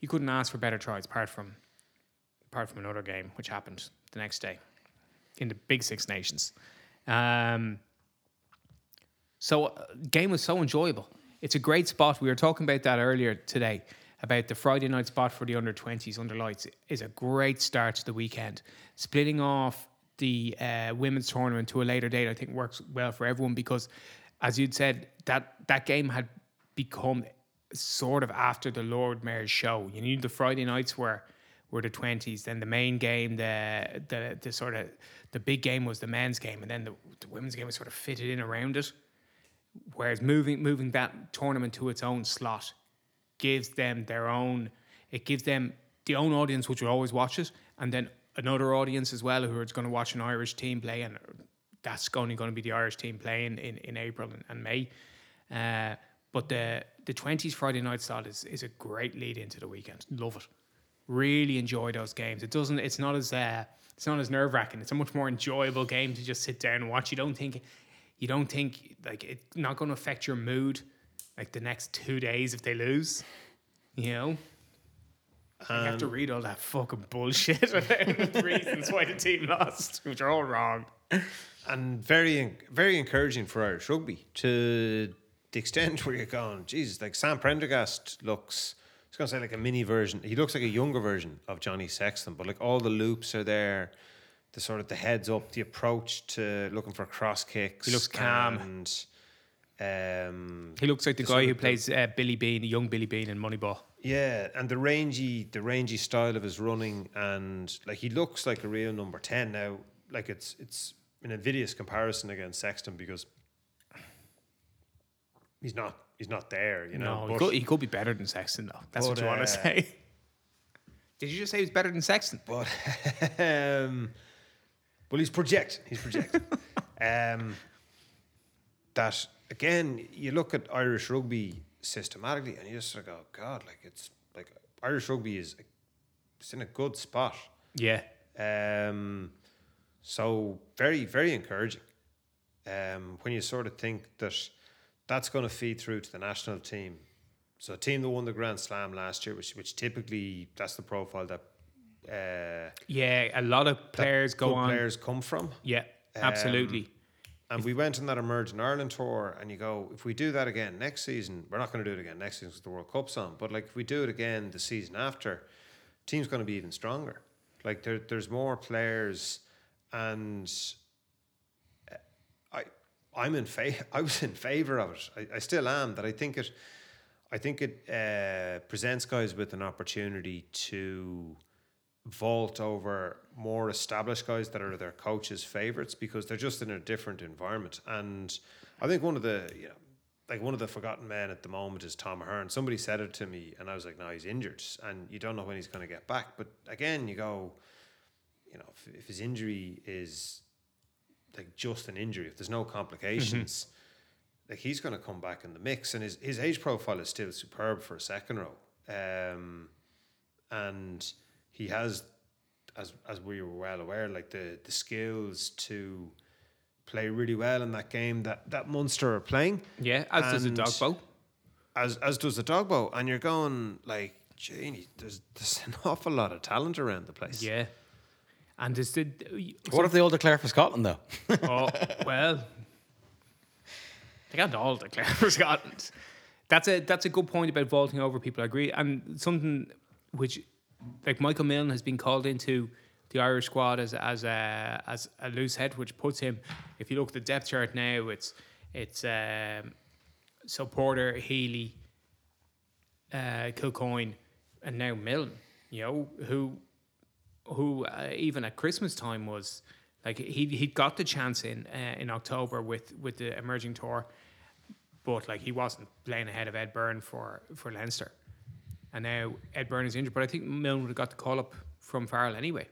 you couldn't ask for better tries apart from, apart from another game which happened the next day, in the Big Six Nations. Um, so uh, game was so enjoyable. It's a great spot. We were talking about that earlier today about the Friday night spot for the under 20s under lights is a great start to the weekend. Splitting off the uh, women's tournament to a later date, I think works well for everyone because, as you'd said, that that game had become sort of after the Lord Mayor's show. You knew the Friday nights were were the twenties. Then the main game, the the the sort of the big game was the men's game, and then the, the women's game was sort of fitted in around it. Whereas moving moving that tournament to its own slot gives them their own. It gives them the own audience which will always watch it, and then another audience as well who is going to watch an Irish team play, and that's only going to be the Irish team playing in, in April and, and May. Uh, but the the twenties Friday night slot is is a great lead into the weekend. Love it. Really enjoy those games. It doesn't. It's not as uh, it's not as nerve wracking. It's a much more enjoyable game to just sit down and watch. You don't think you don't think like it's not going to affect your mood like the next two days if they lose. You know. you have to um, read all that fucking bullshit about the reasons why the team lost, which are all wrong. and very very encouraging for Irish rugby to the extent where you're going, Jesus, like Sam Prendergast looks. I was gonna say like a mini version. He looks like a younger version of Johnny Sexton, but like all the loops are there. The sort of the heads up, the approach to looking for cross kicks. He looks calm. and um, He looks like the guy who plays uh, Billy Beane, young Billy Beane in Moneyball. Yeah, and the rangy, the rangy style of his running, and like he looks like a real number ten now. Like it's it's an invidious comparison against Sexton because he's not he's not there. You know, No, he could, he could be better than Sexton, though. That's what but, you want uh, to say. Did you just say he was better than Sexton? But um, Well, he's projecting. He's projecting. um, that again, you look at Irish rugby systematically, and you just sort of go, God, like it's like Irish rugby is it's in a good spot. Yeah. Um, so very, very encouraging. Um, when you sort of think that that's going to feed through to the national team. So a team that won the Grand Slam last year, which which typically that's the profile that uh, Yeah, a lot of players go on. players come from. Yeah, absolutely. And we went on that Emerging Ireland tour, and you go, if we do that again next season, we're not going to do it again next season because the World Cup's on. But like, if we do it again the season after, team's going to be even stronger. Like, there, there's more players, and I, I'm in favor. I was in favor of it. I, I still am. That I think it, I think it uh, presents guys with an opportunity to vault over more established guys that are their coaches' favorites because they're just in a different environment. And I think one of the you know, like one of the forgotten men at the moment is Tom Ahern. Somebody said it to me, and I was like, "No, he's injured, and you don't know when he's going to get back." But again, you go, you know, if, if his injury is like just an injury, if there's no complications. Like he's going to come back in the mix, and his, his age profile is still superb for a second row. Um, and he has, as as we were well aware, like the the skills to play really well in that game that that Munster are playing. Yeah, as does the Edogbo. As as does the Dogbo, and you're going like, Genie, there's there's an awful lot of talent around the place. Yeah. And there's the. What if they all declare for Scotland though? Oh, well. They got all declare for Scotland. That's a that's a good point about vaulting over people. I agree, and something which, like Michael Milne has been called into the Irish squad as as a as a loose head, which puts him. If you look at the depth chart now, it's it's um, so Porter, Healy, uh, Kilcoyne, and now Milne. You know who who uh, even at Christmas time was like he he got the chance in uh, in October with with the emerging tour, but like he wasn't playing ahead of Ed Byrne for for Leinster, and now Ed Byrne is injured. But I think Milne would have got the call up from Farrell anyway.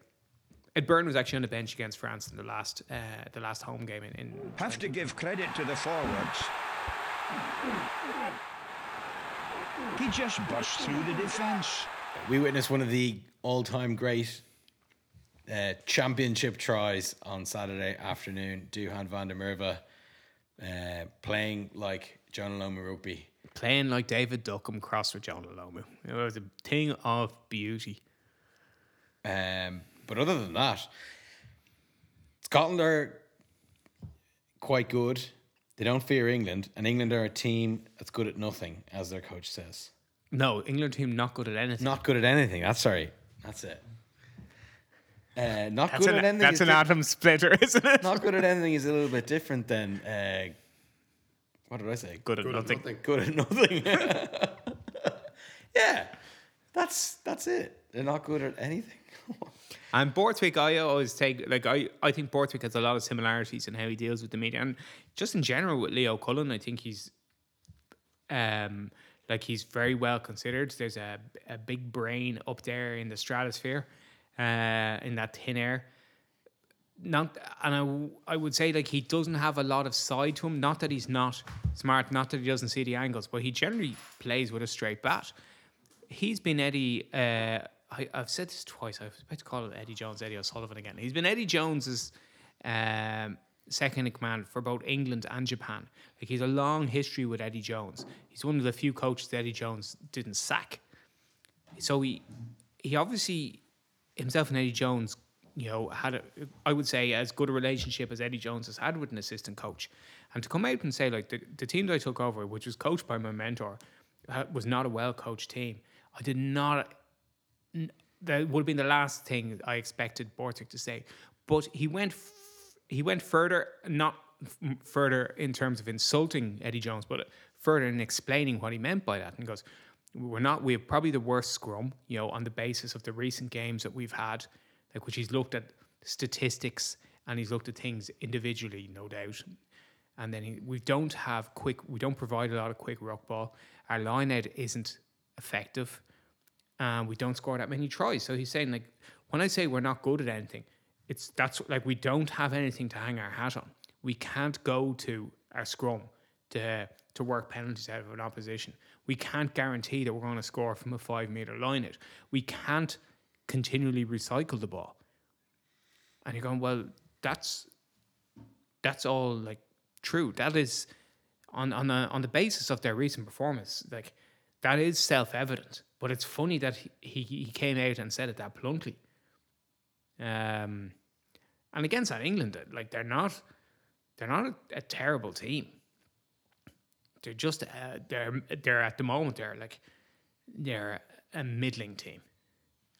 Ed Byrne was actually on the bench against France in the last uh, the last home game in. in Have to give credit to the forwards. He just burst through the defence. we witnessed one of the all-time great uh, championship tries on Saturday afternoon. Duhan van der Merwe uh, playing like Jonah Lomu rugby. Playing like David Duckham crossed with Jonah Lomu. It was a thing of beauty. Um, but other than that, Scotland are quite good. They don't fear England, and England are a team that's good at nothing, as their coach says. No, England team not good at anything. Not good at anything. That's sorry. That's it. Uh, not that's good an, at anything. that's an di- atom splitter, isn't it? Not good at anything is a little bit different than. Uh, what did I say? Good at nothing. Good at nothing. yeah, that's that's it. They're not good at anything. And Borthwick, I always take like I, I think Borthwick has a lot of similarities in how he deals with the media, and just in general with Leo Cullen, I think he's, um, like he's very well considered. There's a a big brain up there in the stratosphere, uh, in that thin air. Not, and I, w- I would say like he doesn't have a lot of side to him. Not that he's not smart, not that he doesn't see the angles, but he generally plays with a straight bat he's been Eddie. Uh, I, I've said this twice. I was about to call it Eddie Jones, Eddie O'Sullivan again. He's been Eddie Jones's um, second in command for both England and Japan. Like he's a long history with Eddie Jones. He's one of the few coaches Eddie Jones didn't sack. So he he obviously himself and Eddie Jones, you know, had a, I would say as good a relationship as Eddie Jones has had with an assistant coach, and to come out and say like the, the team that I took over, which was coached by my mentor, was not a well coached team. I did not. That would have been the last thing I expected Borthwick to say, but he went f- he went further, not f- further in terms of insulting Eddie Jones, but further in explaining what he meant by that, and goes. We're not. We have probably the worst scrum, you know, on the basis of the recent games that we've had, like which he's looked at statistics and he's looked at things individually, no doubt. And then he, we don't have quick. We don't provide a lot of quick rock ball. Our line out isn't effective, and we don't score that many tries. So he's saying like, when I say we're not good at anything, it's that's like we don't have anything to hang our hat on. We can't go to our scrum to to work penalties out of an opposition. We can't guarantee that we're going to score from a five meter line out. We can't continually recycle the ball. And you're going, well, that's that's all like true. That is on on on the basis of their recent performance, like that is self evident. But it's funny that he, he he came out and said it that bluntly. Um, and against that England, like they're not they're not a, a terrible team. They're just uh, they're they're at the moment they're like they're a middling team,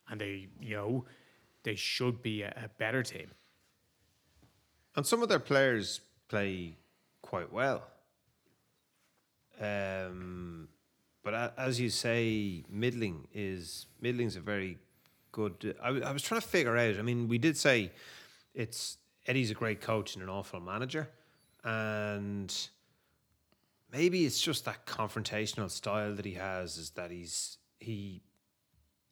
and they you know they should be a, a better team. And some of their players play quite well. Um, but as you say, middling is middling's a very good. I was trying to figure out. I mean, we did say it's Eddie's a great coach and an awful manager, and maybe it's just that confrontational style that he has. Is that he's he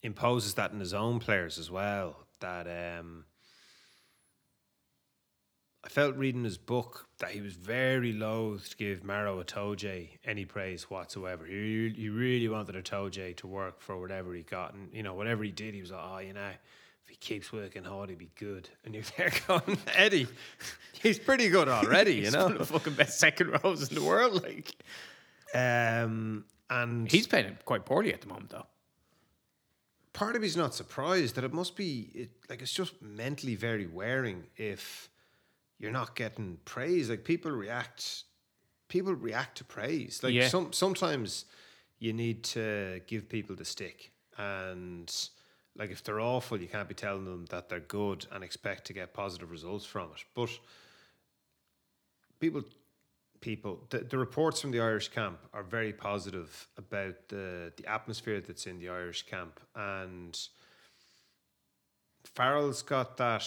imposes that in his own players as well. That um, I felt reading his book that he was very loath to give Maro Itoje any praise whatsoever. He, he really wanted Itoje to work for whatever he got. And, you know, whatever he did, he was like, oh, you know, if he keeps working hard, he'll be good. And you're there going, Eddie, he's pretty good already, you know? the fucking best second rows in the world. Like Um, and he's playing quite poorly at the moment, though. Part of me's not surprised that it must be it, like it's just mentally very wearing if you're not getting praise. Like people react, people react to praise. Like Yeah. some sometimes you need to give people the stick, and like if they're awful, you can't be telling them that they're good and expect to get positive results from it. But people people. The, the reports from the Irish camp are very positive about the the atmosphere that's in the Irish camp. And Farrell's got that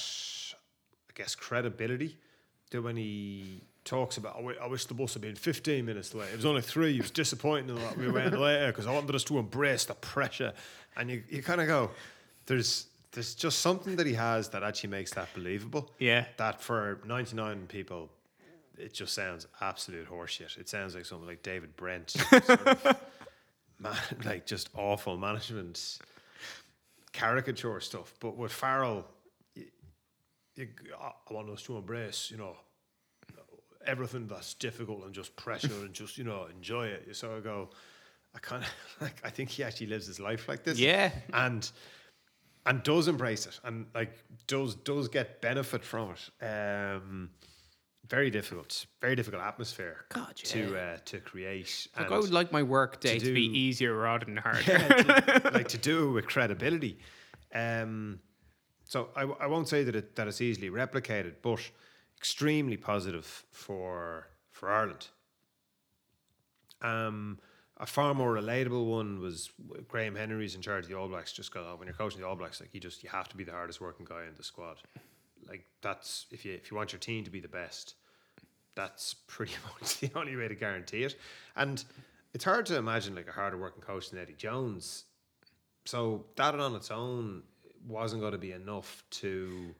I guess credibility that when he talks about I I wish the bus had been 15 minutes late. It was only three. It was disappointing that we went later because I wanted us to embrace the pressure. And you, you kind of go there's there's just something that he has that actually makes that believable. Yeah. that for 99 people it just sounds absolute horseshit. It sounds like something like David Brent, sort of man, like just awful management, caricature stuff. But with Farrell, you, you, I want us to embrace, you know, everything that's difficult and just pressure and just you know enjoy it. So I go, I kind of like I think he actually lives his life like this. Yeah. and and does embrace it and like does does get benefit from it. Um, very difficult, very difficult atmosphere God, to uh, to create. Like and I would like my work day to, be easier rather than harder. to, like to do with credibility. Um, so I, I won't say that it that it's easily replicated, but extremely positive for for Ireland. Um, a far more relatable one was Graham Henry's in charge of the All Blacks. Just got when you're coaching the All Blacks, like you just you have to be the hardest working guy in the squad. Like that's if you if you want your team to be the best, that's pretty much the only way to guarantee it. And it's hard to imagine like a harder working coach than Eddie Jones. So that on its own wasn't going to be enough to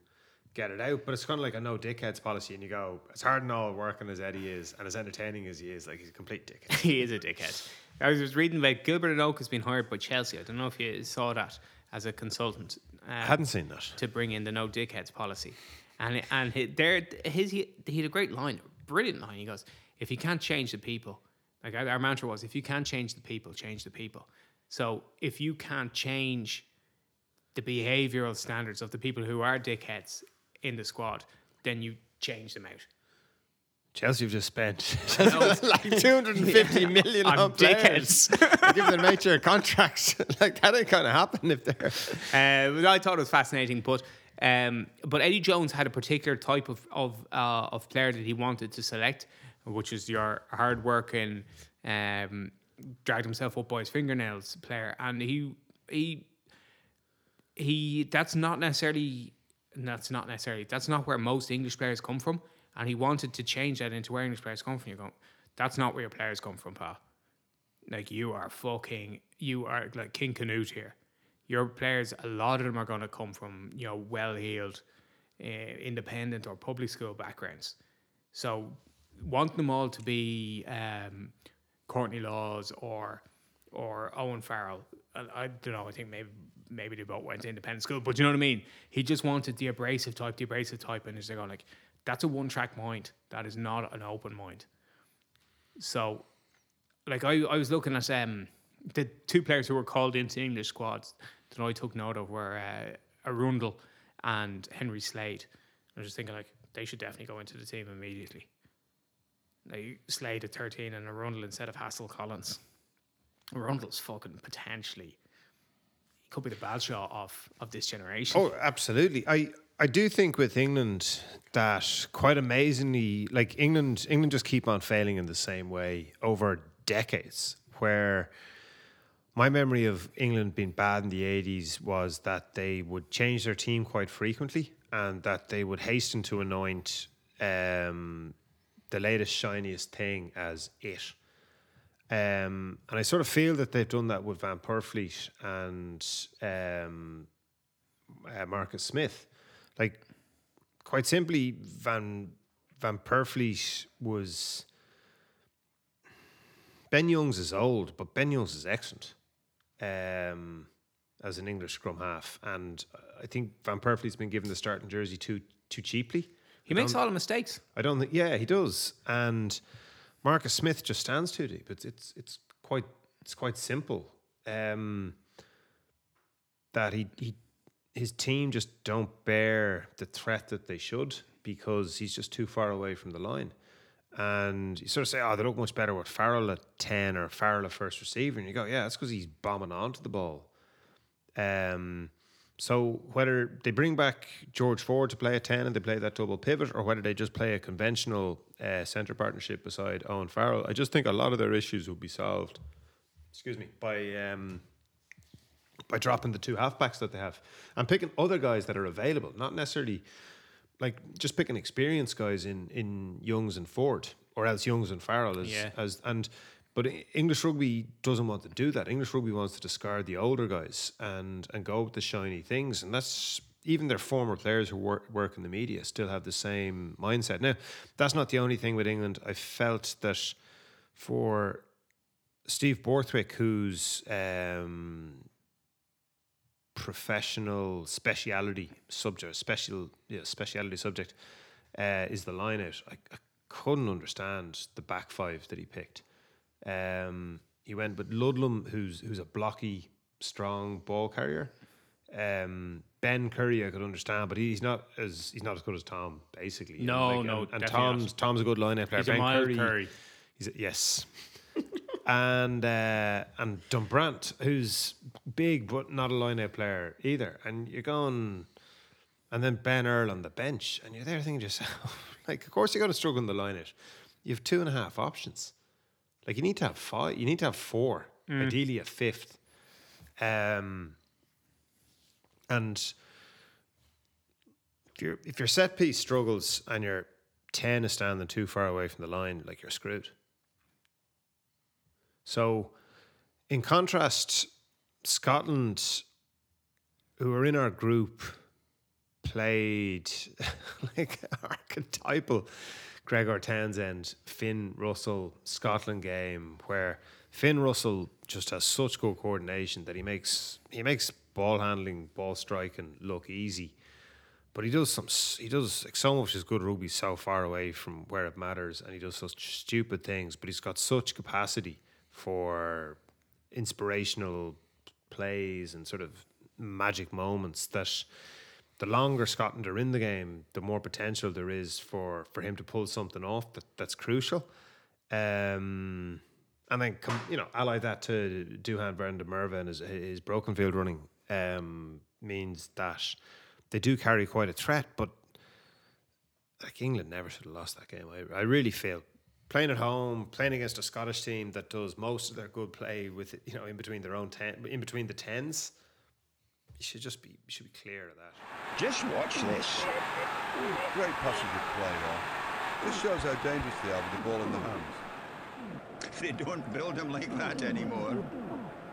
get it out. But it's kind of like a no dickheads policy, and you go, as hard and all working as Eddie is, and as entertaining as he is, like he's a complete dickhead. he is a dickhead. I was reading about Gilbert Enoka has been hired by Chelsea. I don't know if you saw that as a consultant. Uh, seen that. to bring in the no dickheads policy. And and he, there his he, he had a great line, brilliant line. He goes, if you can't change the people, like our, our mantra was, if you can't change the people, change the people. So if you can't change the behavioral standards of the people who are dickheads in the squad, then you change them out. Chelsea have just spent like 250 million On on players. Give them major contracts. like that ain't gonna happen if they're. Uh, but I thought it was fascinating, but um, but Eddie Jones had a particular type of of uh, of player that he wanted to select, which is your hardworking, um, dragged himself up by his fingernails player, and he he he that's not necessarily that's not necessarily that's not where most English players come from, and he wanted to change that into where English players come from. You go, that's not where your players come from, pal. Like you are fucking, you are like King Canute here. Your players, a lot of them are going to come from you know well heeled uh, independent or public school backgrounds. So wanting them all to be um, Courtney Lawes or or Owen Farrell. I, I don't know. I think maybe maybe they both went to independent school, but you know what I mean. He just wanted the abrasive type, the abrasive type, and they're going like, that's a one track mind. That is not an open mind. So, like I, I was looking at um the two players who were called into English squads that I took note of were uh, Arundell and Henry Slade. I was just thinking like they should definitely go into the team immediately. Like Slade at thirteen and Arundell instead of Hassel Collins. Arundell's fucking potentially could be the Balshaw of of this generation. Oh, absolutely. I I do think with England that quite amazingly, like England, England just keep on failing in the same way over decades. Where my memory of England being bad in the eighties was that they would change their team quite frequently, and that they would hasten to anoint um, the latest shiniest thing as it. Um, and I sort of feel that they've done that with Van Poortvliet and um, uh, Marcus Smith. Like, quite simply, Van Van Poortvliet was Ben Youngs is old, but Ben Youngs is excellent um, as an English scrum half, and I think Van Poortvliet's been given the starting jersey too too cheaply. he makes all the mistakes. I don't think. Yeah, he does. And Marcus Smith just stands too deep. It's it's it's quite it's quite simple. Um, that he he his team just don't bear the threat that they should because he's just too far away from the line. And you sort of say, oh, they look much better with Farrell at 10 or Farrell at first receiver. And you go, yeah, that's because he's bombing onto the ball. Um, so whether they bring back George Ford to play a 10 and they play that double pivot, or whether they just play a conventional uh, centre partnership beside Owen Farrell, I just think a lot of their issues will be solved. Excuse me, by um, by dropping the two halfbacks that they have and picking other guys that are available, not necessarily like just picking experienced guys in in Youngs and Ford, or else Youngs and Farrell as Yeah. as and. But English rugby doesn't want to do that. English rugby wants to discard the older guys and and go with the shiny things, and that's even their former players who work work in the media still have the same mindset. Now, that's not the only thing with England. I felt that for Steve Borthwick, who's um, professional speciality subject, special yeah, speciality subject, uh, is the line out. I, I couldn't understand the back five that he picked. Um, he went with Ludlam, who's who's a blocky, strong ball carrier. Um, ben Curry, I could understand, but he's not as he's not as good as Tom. Basically, No, And no, and, and Tom's not. Tom's a good line out player. He's ben Curry, Curry. He's a, yes. And uh, and Dombrandt, who's big but not a line-out player either. And you're going, and then Ben Earl on the bench, and you're there thinking to yourself, like, of course you're going to struggle in the line-out. You have two and a half options. Like you need to have five. You need to have four. Ideally a fifth. Um, and if your if your set piece struggles and your ten is standing too far away from the line, like you're screwed. So, in contrast, Scotland, who are in our group, played like archetypal Gregor Townsend, Finn Russell Scotland game where Finn Russell just has such good coordination that he makes he makes ball handling, ball striking look easy. But he does some he does like so much his good rugby so far away from where it matters and he does such stupid things, but he's got such capacity for inspirational plays and sort of magic moments that the longer Scotland are in the game, the more potential there is for, for him to pull something off that, that's crucial. Um, and then, you know, ally that to Duhan van der Merwe and his, his broken field running um, means that they do carry quite a threat, but like England never should have lost that game. I, I really feel playing at home, playing against a Scottish team that does most of their good play with you know in between their own ten, in between the tens. You should just be you should be clear of that. Just watch this. Great passage of play there. Just shows how dangerous they are with the ball in their hands. They don't build them like that anymore.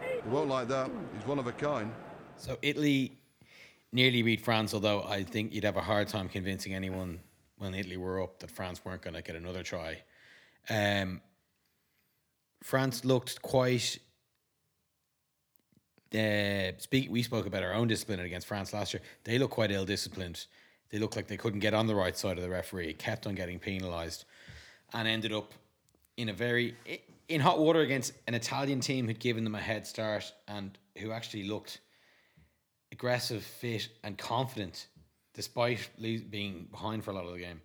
They won't like that. He's one of a kind. So Italy nearly beat France, although I think you'd have a hard time convincing anyone when Italy were up that France weren't going to get another try. Um, France looked quite. Uh, speak. We spoke about our own discipline against France last year. They look quite ill disciplined. They looked like they couldn't get on the right side of the referee. Kept on getting penalised, and ended up in a very in hot water against an Italian team who'd given them a head start and who actually looked aggressive, fit, and confident, despite being behind for a lot of the game.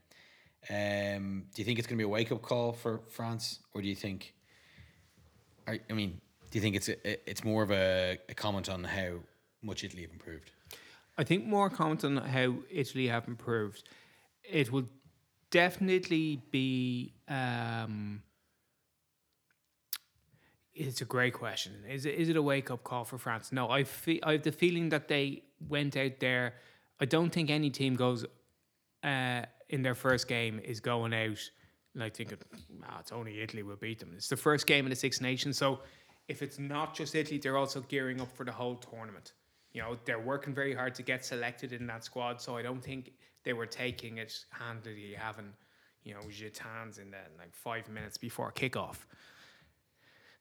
Um, do you think it's going to be a wake up call for France, or do you think? Are, I mean, do you think it's a, it's more of a, a comment on how much Italy have improved? I think more comment on how Italy have improved. It will definitely be. Um, it's a great question. Is it, is it a wake up call for France? No, I feel I have the feeling that they went out there. I don't think any team goes uh, in their first game is going out like thinking, ah, it's only Italy will beat them. It's the first game in the Six Nations, so if it's not just Italy, they're also gearing up for the whole tournament. You know, they're working very hard to get selected in that squad, so I don't think they were taking it handily, having you know Gitanes in the like five minutes before kickoff.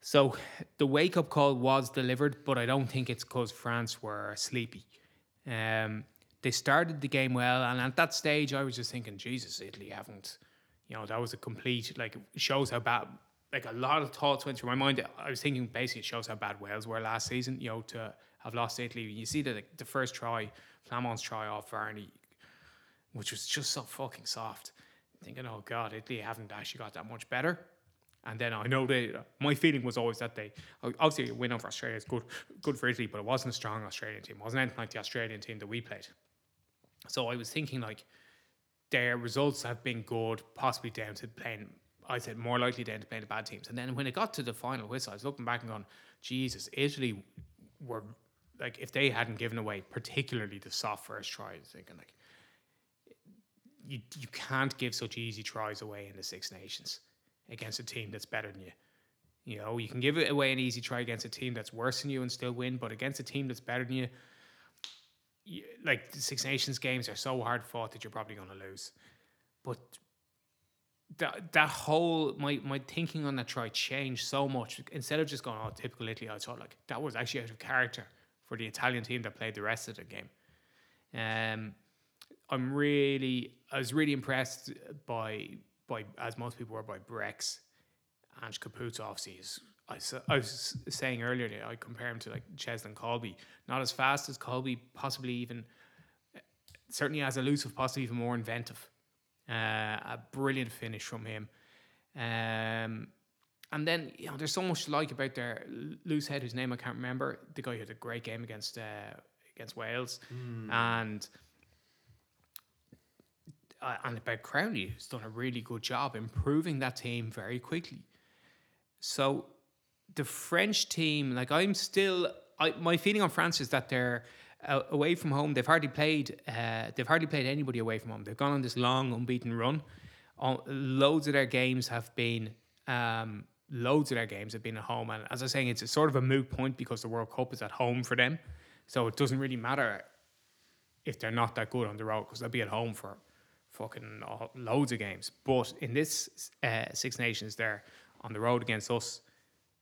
So the wake up call was delivered, but I don't think it's because France were sleepy. Um, they started the game well, and at that stage, I was just thinking, Jesus, Italy haven't, you know, that was a complete like shows how bad. Like a lot of thoughts went through my mind. I was thinking basically it shows how bad Wales were last season. You know, to have lost Italy. You see that like, the first try, Flament's try off Varney, which was just so fucking soft. Thinking, oh god, Italy haven't actually got that much better. And then I know they. My feeling was always that they obviously a win over Australia is good, good for Italy, but it wasn't a strong Australian team. It wasn't anything like the Australian team that we played. So I was thinking like their results have been good, possibly down to playing. I said more likely down to playing the bad teams. And then when it got to the final whistle, I was looking back and going, Jesus, Italy were like if they hadn't given away, particularly the soft first try, I was thinking like you you can't give such easy tries away in the Six Nations against a team that's better than you. You know, you can give away an easy try against a team that's worse than you and still win, but against a team that's better than you like Six Nations games are so hard fought that you're probably going to lose. But that that whole my my thinking on that try changed so much. Instead of just going, "Oh, typical Italy," I thought like that was actually out of character for the Italian team that played the rest of the game. Um, I'm really, I was really impressed by by as most people were by Brex. Ange Capuozzo obviously is. I, I was saying earlier that I compare him to like Cheslin Kolbe. Not as fast as Kolbe, possibly even certainly as elusive, possibly even more inventive. Uh, a brilliant finish from him. Um, and then you know, there's so much to like about their loose head, whose name I can't remember. The guy who had a great game against uh, against Wales, and uh, and about Crowley, who's done a really good job improving that team very quickly. So the French team, like I'm still, I, my feeling on France is that they're uh, away from home. They've hardly played. Uh, they've hardly played anybody away from home. They've gone on this long unbeaten run. All, loads of their games have been. Um, loads of their games have been at home, and as I was saying, it's a sort of a moot point because the World Cup is at home for them. So it doesn't really matter if they're not that good on the road because they'll be at home for fucking all- loads of games. But in this uh, Six Nations, they're on the road against us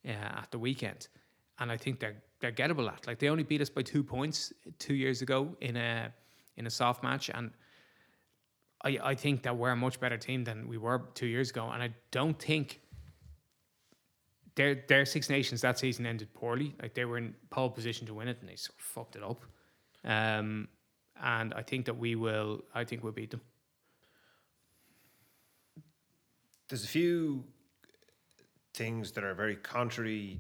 uh, at the weekend, and I think they're they're gettable at. Like they only beat us by two points two years ago in a in a soft match, and I I think that we're a much better team than we were two years ago, and I don't think. Their, their Six Nations that season ended poorly. Like they were in pole position to win it, and they sort of fucked it up. Um, and I think that we will. I think we'll beat them. There's a few things that are very contrary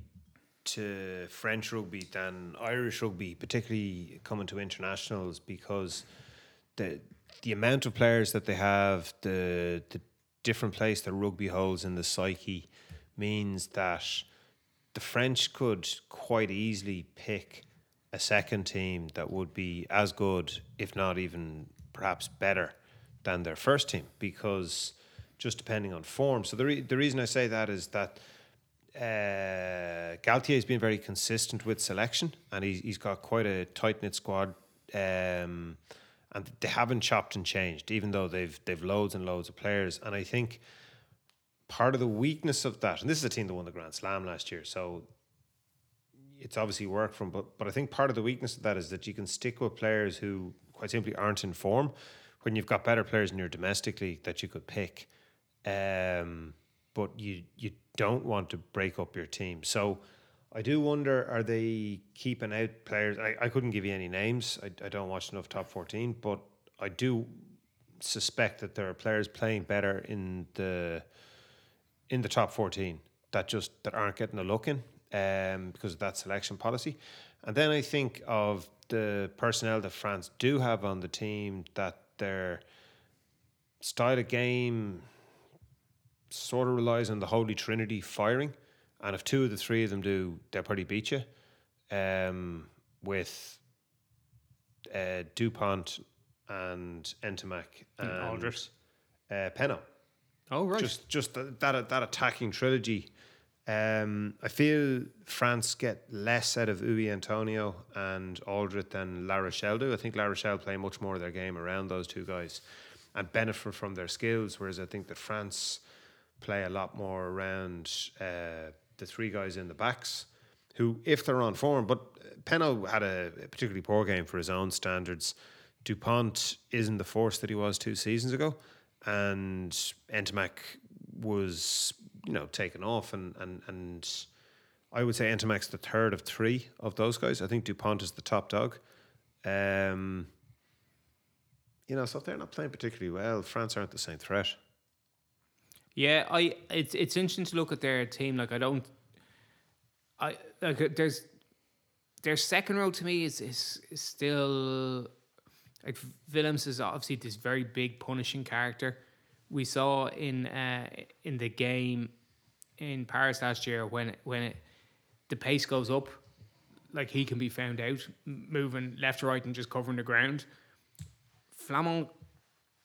to French rugby than Irish rugby, particularly coming to internationals, because the the amount of players that they have, the the different place that rugby holds in the psyche, means that the French could quite easily pick a second team that would be as good, if not even perhaps better, than their first team, because just depending on form. So the re- the reason I say that is that uh, Galtier has been very consistent with selection, and he's he's got quite a tight knit squad um, and they haven't chopped and changed, even though they've they've loads and loads of players. And I think part of the weakness of that, and this is a team that won the Grand Slam last year, so it's obviously work from. But but I think part of the weakness of that is that you can stick with players who quite simply aren't in form when you've got better players in your domestic league that you could pick. Um, but you you don't want to break up your team. So I do wonder are they keeping out players? I, I couldn't give you any names. I, I don't watch enough top 14, but I do suspect that there are players playing better in the in the top 14 that just that aren't getting a look in um, because of that selection policy. And then I think of the personnel that France do have on the team that their style of game sort of relies on the Holy Trinity firing. And if two of the three of them do, they'll probably beat you. Um, with uh, Dupont and Ntamack and Alldritt. uh, Penaud. Oh right. Just just that that, that attacking trilogy. Um, I feel France get less out of Uini Atonio and Alldritt than La Rochelle do. I think La Rochelle play much more of their game around those two guys and benefit from their skills, whereas I think that France play a lot more around uh, the three guys in the backs, who, if they're on form, but Penaud had a particularly poor game for his own standards. Dupont isn't the force that he was two seasons ago, and Ntamack was, you know, taken off, and and and I would say Ntamack's the third of three of those guys. I think Dupont is the top dog. Um, you know, so if they're not playing particularly well, France aren't the same threat. Yeah, I it's it's interesting to look at their team. Like I don't, I like there's their second row to me is is, is still like Willemse is obviously this very big punishing character. We saw in uh, in the game in Paris last year when when it, the pace goes up, like he can be found out moving left to right and just covering the ground. Flament,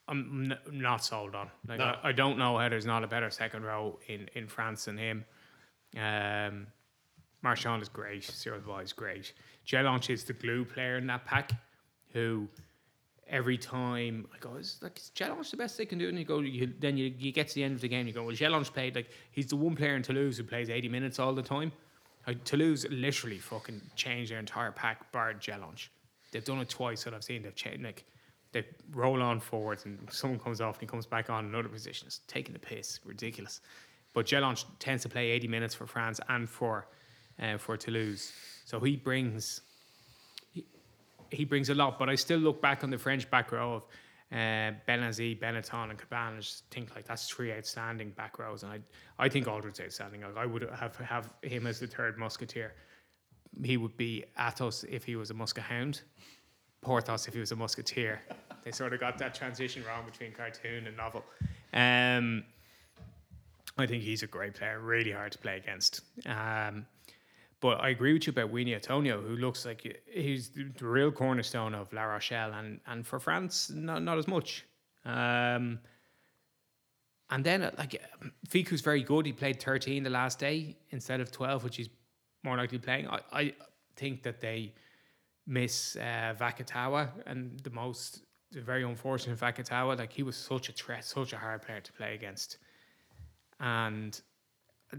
I'm n- not sold on. Like I, I don't know how there's not a better second row in, in France than him. Um, Marchand is great. Boy is great. Jelonch is the glue player in that pack, who every time I go, is like is Jelonch the best they can do? And you go, you, then you, you get to the end of the game, you go, well, Jelonch played like he's the one player in Toulouse who plays 80 minutes all the time. Like, Toulouse literally fucking changed their entire pack, bar Jelonch. They've done it twice that I've seen. They've changed like they roll on forwards and someone comes off and he comes back on another position. It's taking the piss, ridiculous. But Jelonch tends to play 80 minutes for France and for uh, for Toulouse, so he brings he, he brings a lot. But I still look back on the French back row of uh, Benazzi, Benetton, and Cabannes, just think like that's three outstanding back rows, and I I think Alldritt's outstanding. Like, I would have have him as the third musketeer. He would be Athos if he was a muskehound. Porthos if he was a musketeer. they sort of got that transition wrong between cartoon and novel. Um, I think he's a great player, really hard to play against. Um, but I agree with you about Uini Atonio, who looks like he's the real cornerstone of La Rochelle, and, and for France, not, not as much. Um, and then, uh, like, Fickou's very good. He played 13 the last day instead of 12, which he's more likely playing. I, I think that they miss uh, Vakatawa and the most the very unfortunate Vakatawa. Like he was such a threat, such a hard player to play against. And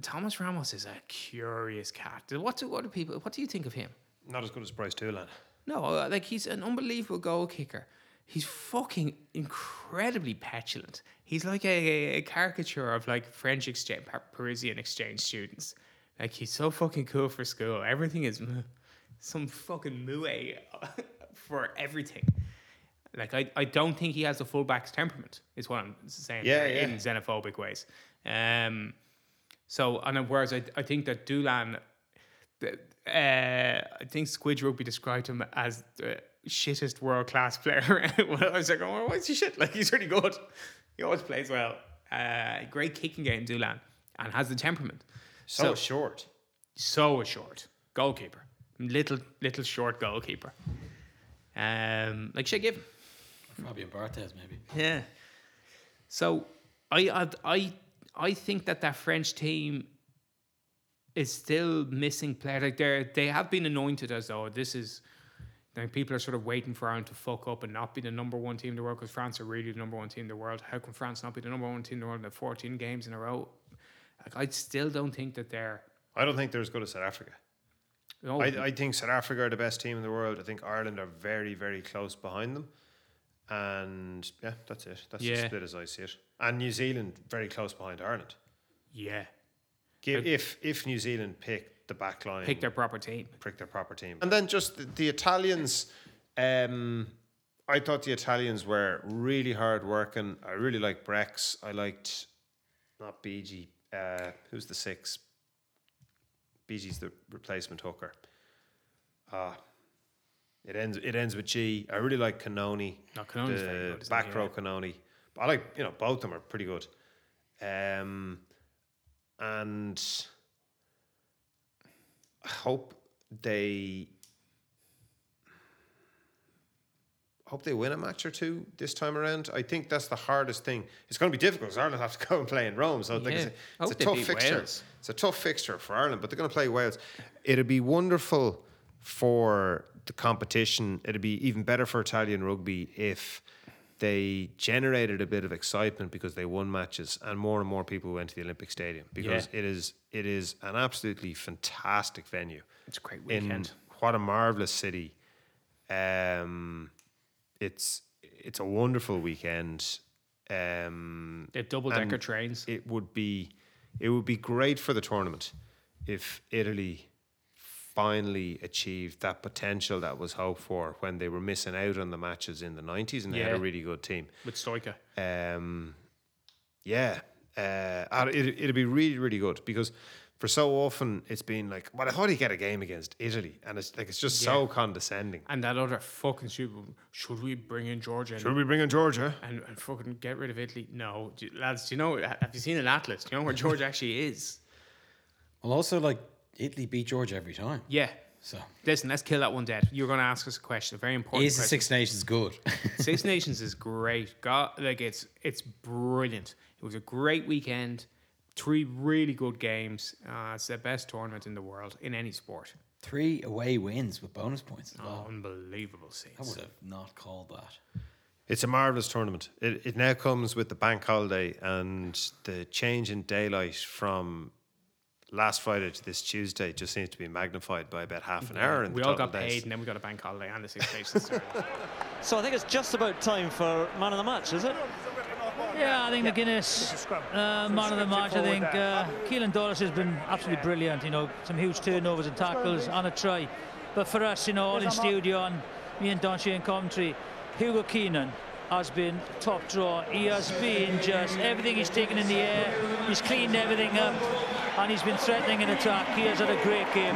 Thomas Ramos is a curious cat. What do what do people? What do you think of him? Not as good as Brice Dulin. No, uh, like he's an unbelievable goal kicker. He's fucking incredibly petulant. He's like a, a caricature of like French exchange, Parisian exchange students. Like he's so fucking cool for school. Everything is some fucking moe for everything. Like I, I don't think he has a fullback's temperament. Is what I'm saying. Yeah, yeah. In xenophobic ways. Um. So and whereas I, I think that Dulin, uh, I think Squidge Rugby described him as the shittest world class player. well, I was like, oh, why is he shit? Like, he's really good. He always plays well. Uh, great kicking game, Dulin, and has the temperament. So, short. So short goalkeeper, little little short goalkeeper. Um, like Shay Given. Fabien Barthez, maybe. Yeah. So I I I I think that that French team is still missing players. Like they they have been anointed as though this is Then people are sort of waiting for Ireland to fuck up and not be the number one team in the world because France are really the number one team in the world. How can France not be the number one team in the world in the 14 games in a row? Like, I still don't think that they're. I don't think they're as good as South Africa. No, I, I think South Africa are the best team in the world. I think Ireland are very, very close behind them. And yeah, that's it. That's the Yeah. split as I see it. And New Zealand very close behind Ireland. yeah, Give, if if New Zealand pick the back line, pick their proper team. pick their proper team. And then just the, the Italians. Um, I thought the Italians were really hard working. I really liked Brex. I liked not Bigi. Uh, who's the six? Bigi's the replacement hooker. Ah, it ends. It ends with G. I really like Cannone. No, the very good, back row. Cannone. I like you know both of them are pretty good. Um, and I hope they hope they win a match or two this time around. I think that's the hardest thing. It's going to be difficult because Ireland have to go and play in Rome, so Yeah. it's, it's a tough fixture. Wales. It's a tough fixture for Ireland, but they're going to play Wales. It'd be wonderful for the competition. It'd be even better for Italian rugby if they generated a bit of excitement because they won matches and more and more people went to the Olympic Stadium because Yeah. it is it is an absolutely fantastic venue. It's a great In weekend. what a marvelous city. Um, it's it's a wonderful weekend. Um, They have double decker trains. It would be it would be great for the tournament if Italy finally achieved that potential that was hoped for when they were missing out on the matches in the 90s and they had a really good team. with Stoica. Um, yeah, uh, it, it'd be really, really good because for so often it's been like, well, how do you get a game against Italy? And it's like, it's just so condescending. And that other fucking stupid. Should we bring in Georgia? and- Should we bring in Georgia? Eh? and, and fucking get rid of Italy? No, Do lads. Do you know? Have you seen an atlas? Do you know where Georgia actually is? Well, also like Italy beat Georgia every time. Yeah. So Listen, let's kill that one dead. You're going to ask us a question, a very important is the question. Six Nations good? Six Nations is great. God, like it's it's brilliant. It was a great weekend. Three really good games. Uh, it's the best tournament in the world in any sport. Three away wins with bonus points as well. Unbelievable I would have not called that. It's a marvelous tournament. It, it now comes with the bank holiday and the change in daylight from last Friday to this Tuesday just seems to be magnified by about half an hour. In We the all total got paid, days. and then we got a bank holiday and the Six Nations. So I think it's just about time for man of the match, is it? Yeah, I think McGuinness, uh, man of the match. I think uh, Caelan Doris has been absolutely brilliant. You know, some huge turnovers and tackles on a try. But for us, you know, all in studio and me and Donncha in commentary, Hugo Keenan has been top draw. He has been just everything he's taken in the air. He's cleaned everything up, and he's been threatening an attack. He has had a great game.